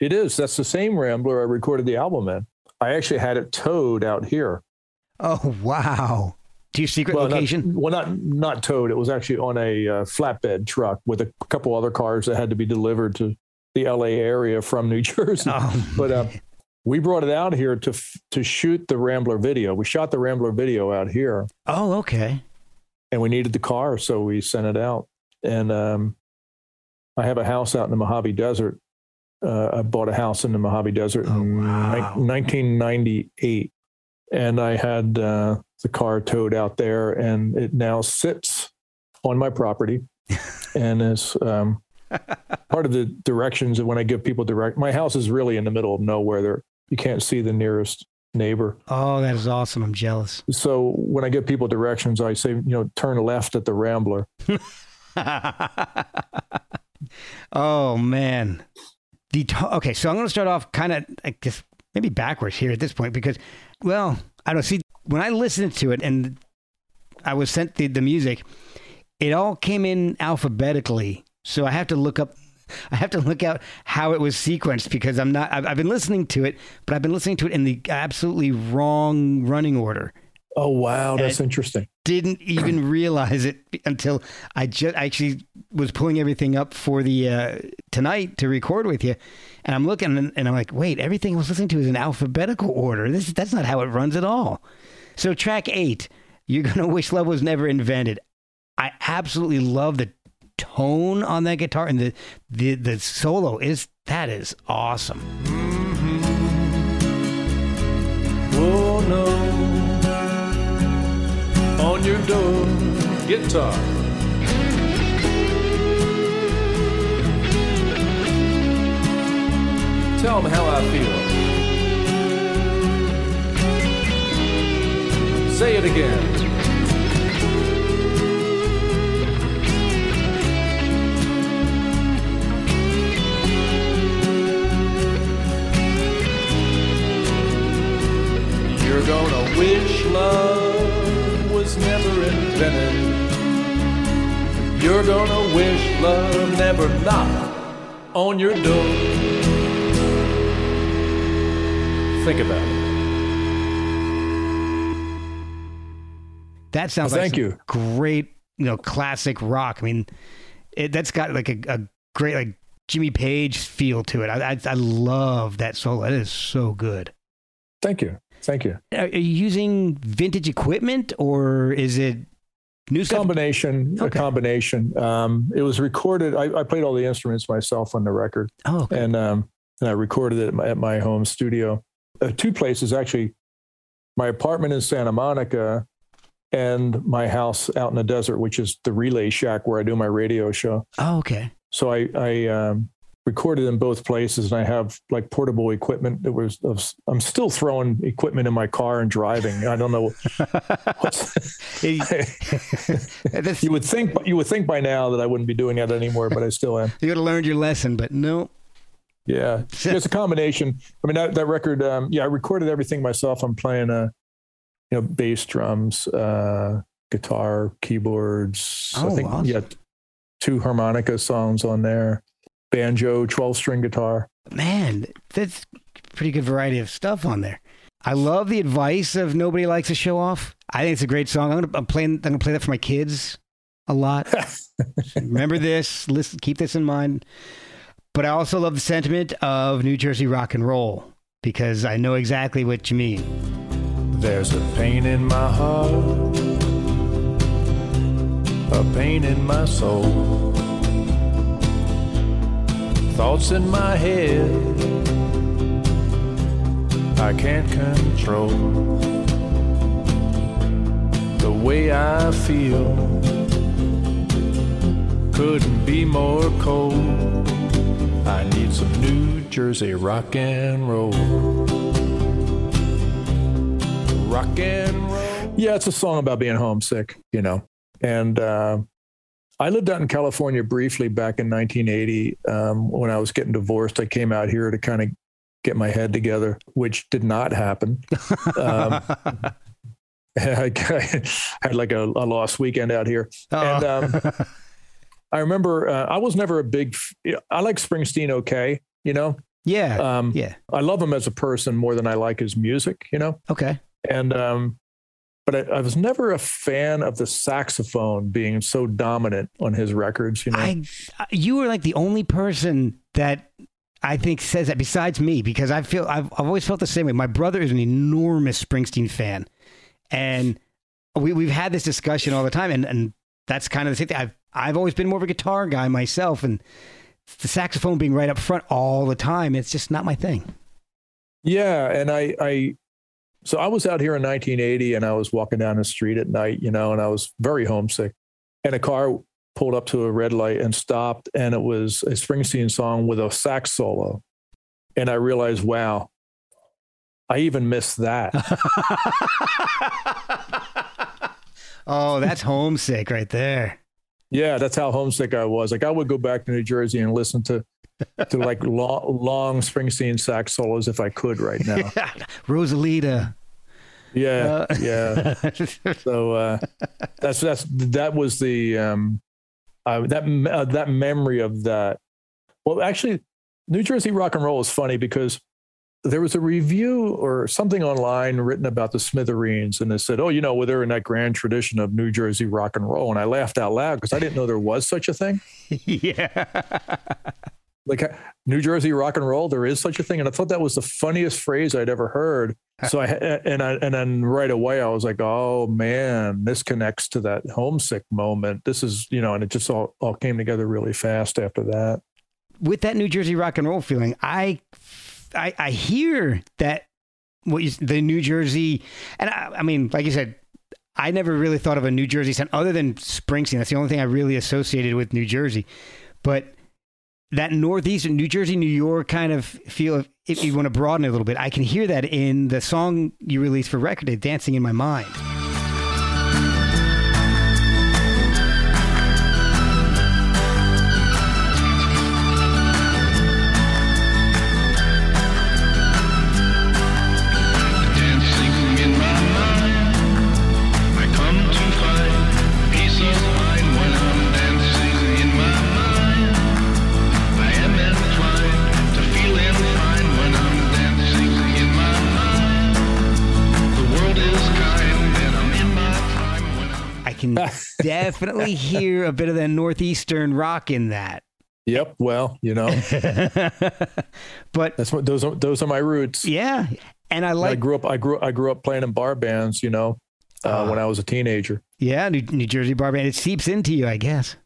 it is. That's the same Rambler I recorded the album in. I actually had it towed out here. Oh, wow. To your secret well, location? Not, well, not not towed. It was actually on a uh, flatbed truck with a couple other cars that had to be delivered to the L.A. area from New Jersey. oh, but uh, we brought it out here to f- to shoot the Rambler video. We shot the Rambler video out here, Oh, okay. and we needed the car, so we sent it out. And um, I have a house out in the Mojave Desert. Uh, I bought a house in the Mojave Desert Oh, in wow. ni- 1998, and I had uh, the car towed out there, and it now sits on my property, and is um, part of the directions. that when I give people direct, my house is really in the middle of nowhere. There, you can't see the nearest neighbor. Oh, that is awesome. I'm jealous. So when I give people directions, I say, you know, turn left at the Rambler. oh man. Okay, so I'm going to start off kind of I guess maybe backwards here at this point because well, I don't see when I listened to it and I was sent the, the music, it all came in alphabetically. So I have to look up I have to look out how it was sequenced because I'm not I've, I've been listening to it, but I've been listening to it in the absolutely wrong running order. Oh wow, that's interesting. didn't even realize it until I just actually was pulling everything up for the uh, tonight to record with you, and I'm looking and, and I'm like, wait, everything I was listening to is in alphabetical order. This that's not how it runs at all. So track eight, you're gonna wish love was never invented. I absolutely love the tone on that guitar and the the the solo is that is awesome. Oh no, on your door, guitar. Tell them how I feel. Say it again. You're gonna wish love was never invented. You're gonna wish love never knocked on your door. Think about it. That sounds Well, like thank you. great, you know, classic rock. I mean, it, that's got like a, a great like Jimmy Page feel to it. I, I I love that solo. It is so good. Thank you. Thank you. Are, are you using vintage equipment or is it new stuff? Combination, a combination. Um, it was recorded. I, I played all the instruments myself on the record. Oh, okay. and um, and I recorded it at my, at my home studio. Uh, two places actually, my apartment in Santa Monica, and my house out in the desert, which is the Relay Shack where I do my radio show. oh, okay. So I I um, recorded in both places, and I have like portable equipment that was. Of, I'm still throwing equipment in my car and driving. I don't know. What's, you would think you would think by now that I wouldn't be doing that anymore, but I still am. you would have learned your lesson, but no. Yeah, it's a combination. I mean, that, that record, um, yeah, I recorded everything myself. I'm playing, uh, you know, bass, drums, uh, guitar, keyboards. Oh, I think, awesome. yeah, two harmonica songs on there, banjo, 12 string guitar. Man, that's pretty good variety of stuff on there. I love the advice of nobody likes to show off. I think it's a great song. I'm gonna I'm playing I'm gonna play that for my kids a lot. Remember this. Listen, keep this in mind. But I also love the sentiment of New Jersey rock and roll because I know exactly what you mean. There's a pain in my heart, a pain in my soul, thoughts in my head I can't control. The way I feel couldn't be more cold. I need some New Jersey rock and roll. Rock and roll. Yeah, it's a song about being homesick, you know. And uh, I lived out in California briefly back in 1980 um, when I was getting divorced. I came out here to kind of get my head together, which did not happen. Um, I had like a, a lost weekend out here. And um, I remember uh, I was never a big, f- I like Springsteen okay, you know. yeah, Um, yeah. I love him as a person more than I like his music, you know. Okay. And um, but I, I was never a fan of the saxophone being so dominant on his records, you know. I, I- you were like the only person that I think says that besides me because I feel I've, I've always felt the same way. My brother is an enormous Springsteen fan, and we we've had this discussion all the time, and and that's kind of the same thing. I've I've always been more of a guitar guy myself, and the saxophone being right up front all the time, it's just not my thing. Yeah, and I, I, so I was out here in 1980, and I was walking down the street at night, you know, and I was very homesick, and a car pulled up to a red light and stopped, and it was a Springsteen song with a sax solo, and I realized, wow, I even missed that. oh, that's homesick right there. Yeah, that's how homesick I was. Like I would go back to New Jersey and listen to to like long, long Springsteen sax solos if I could right now. Rosalita. Yeah, uh. yeah. so uh, that's that's that was the um, uh, that uh, that memory of that. Well, actually, New Jersey rock and roll is funny because there was a review or something online written about the Smithereens, and they said, "Oh, you know, well, they're in that grand tradition of New Jersey rock and roll." And I laughed out loud because I didn't know there was such a thing. yeah, like New Jersey rock and roll, there is such a thing, and I thought that was the funniest phrase I'd ever heard. So I and I and then right away I was like, "Oh man, this connects to that homesick moment." This is you know, and it just all all came together really fast after that. With that New Jersey rock and roll feeling, I I, I hear that what you, the New Jersey, and I, I mean, like you said, I never really thought of a New Jersey sound other than Springsteen. That's the only thing I really associated with New Jersey. But that northeastern New Jersey, New York kind of feel, if you want to broaden it a little bit, I can hear that in the song you released for Record Dancing in My Mind. Definitely hear a bit of the northeastern rock in that. Yep. Well, you know, but that's what those are. Those are my roots. Yeah, and I like. I grew up. I grew. I grew up playing in bar bands. You know, uh, uh, when I was a teenager. Yeah, New, New Jersey bar band. It seeps into you, I guess.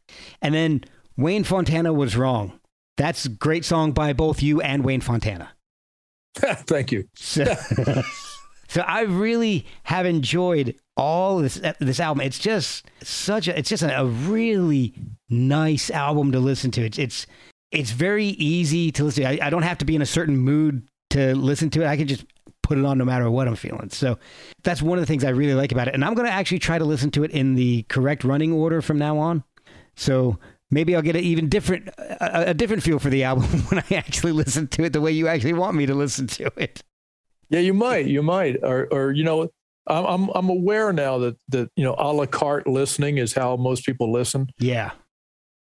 And then Wayne Fontana was wrong. That's a great song by both you and Wayne Fontana. Thank you. So, so I really have enjoyed all this this album. It's just such a it's just a, really nice album to listen to. It's it's it's very easy to listen to. I, I don't have to be in a certain mood to listen to it. I can just put it on no matter what I'm feeling. So that's one of the things I really like about it. And I'm going to actually try to listen to it in the correct running order from now on. So maybe I'll get an even different a, a different feel for the album when I actually listen to it the way you actually want me to listen to it. Yeah, you might, you might, or or you know, I'm I'm aware now that that you know a la carte listening is how most people listen. Yeah,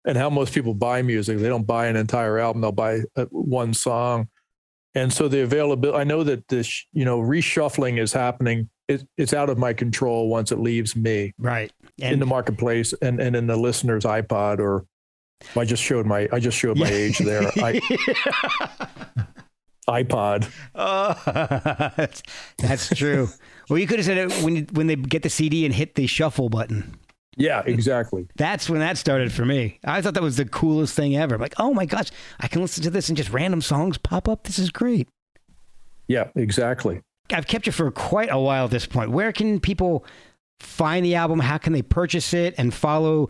and how most people buy music. They don't buy an entire album; they'll buy uh, one song. And so the availability. I know that this you know reshuffling is happening. It, it's out of my control once it leaves me. Right. And, in the marketplace and and in the listener's iPod or. I just showed my I just showed my age there. I, iPod. Oh, that's, that's true. well, you could have said it when when they get the CD and hit the shuffle button. Yeah, exactly. That's when that started for me. I thought that was the coolest thing ever. Like, oh my gosh, I can listen to this and just random songs pop up. This is great. Yeah, exactly. I've kept you for quite a while at this point. Where can people find the album? How can they purchase it and follow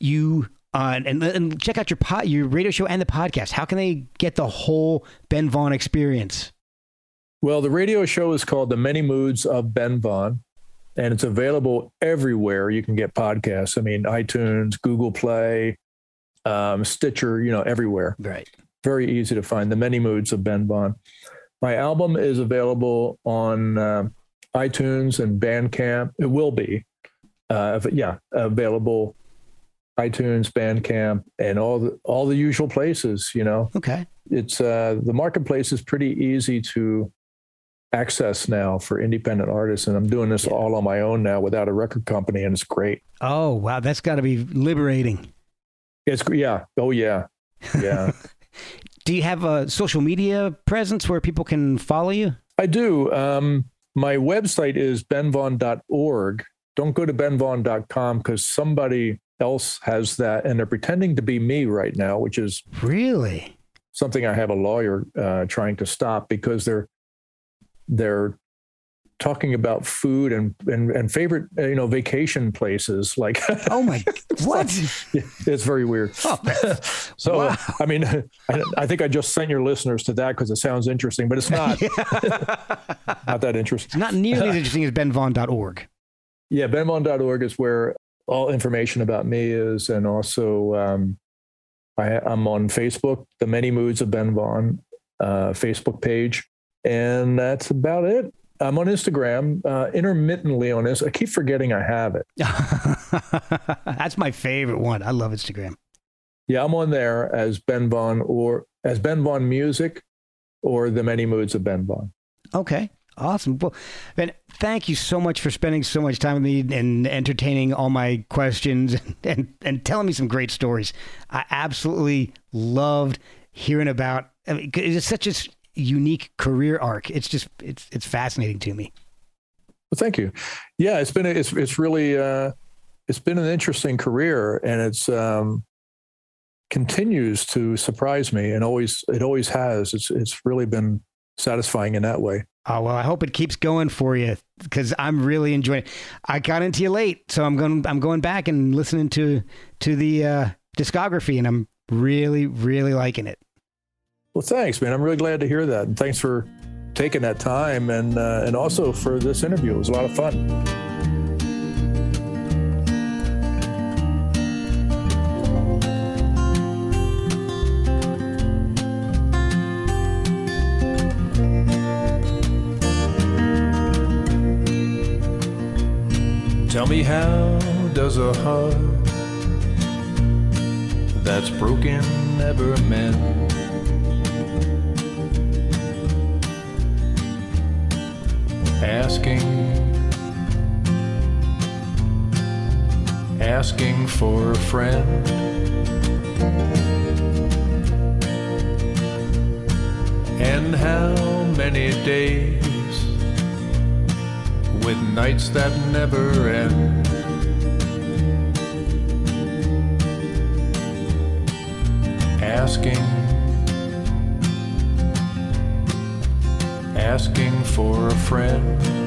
you uh, and, and check out your pod, your radio show and the podcast. How can they get the whole Ben Vaughn experience? Well, the radio show is called The Many Moods of Ben Vaughn, and it's available everywhere you can get podcasts. I mean, iTunes, Google Play, um, Stitcher, you know, everywhere. Right. Very easy to find. The Many Moods of Ben Vaughn. My album is available on uh, iTunes and Bandcamp. It will be, uh, yeah, available iTunes, Bandcamp, and all the all the usual places. You know, okay. It's uh, the marketplace is pretty easy to access now for independent artists, and I'm doing this all on my own now without a record company, and it's great. Oh wow, that's got to be liberating. It's yeah. Oh yeah, yeah. do you have a social media presence where people can follow you? I do. Um, my website is benvaughn.org. Don't go to benvaughn.com because somebody else has that and they're pretending to be me right now, which is Really? something I have a lawyer uh, trying to stop because they're they're talking about food and and, and favorite uh, you know vacation places like Oh my! What? it's very weird. Oh, so wow. I mean, I, I think I just sent your listeners to that because it sounds interesting, but it's not not that interesting. Not nearly as interesting as benvaughn.org. Yeah, benvaughn.org is where all information about me is, and also um, I, I'm on Facebook, the Many Moods of Ben Vaughn uh, Facebook page, and that's about it. I'm on Instagram uh, intermittently on this. I keep forgetting I have it. That's my favorite one. I love Instagram. Yeah, I'm on there as Ben Vaughn or as Ben Vaughn Music or the Many Moods of Ben Vaughn. Okay. Awesome. Well, Ben, thank you so much for spending so much time with me and entertaining all my questions and, and, and telling me some great stories. I absolutely loved hearing about I mean, it's such a unique career arc. It's just it's it's fascinating to me. Well, thank you. Yeah, it's been a, it's it's really uh, it's been an interesting career, and it's um, continues to surprise me, and always it always has. It's it's really been satisfying in that way. Oh well, I hope it keeps going for you because I'm really enjoying. It. I got into you late, so I'm going. I'm going back and listening to to the uh, discography, and I'm really, really liking it. Well, thanks, man. I'm really glad to hear that, and thanks for taking that time, and uh, and also for this interview. It was a lot of fun. Tell me how does a heart that's broken ever mend? Asking, asking for a friend. And how many days with nights that never end. Asking, asking for a friend.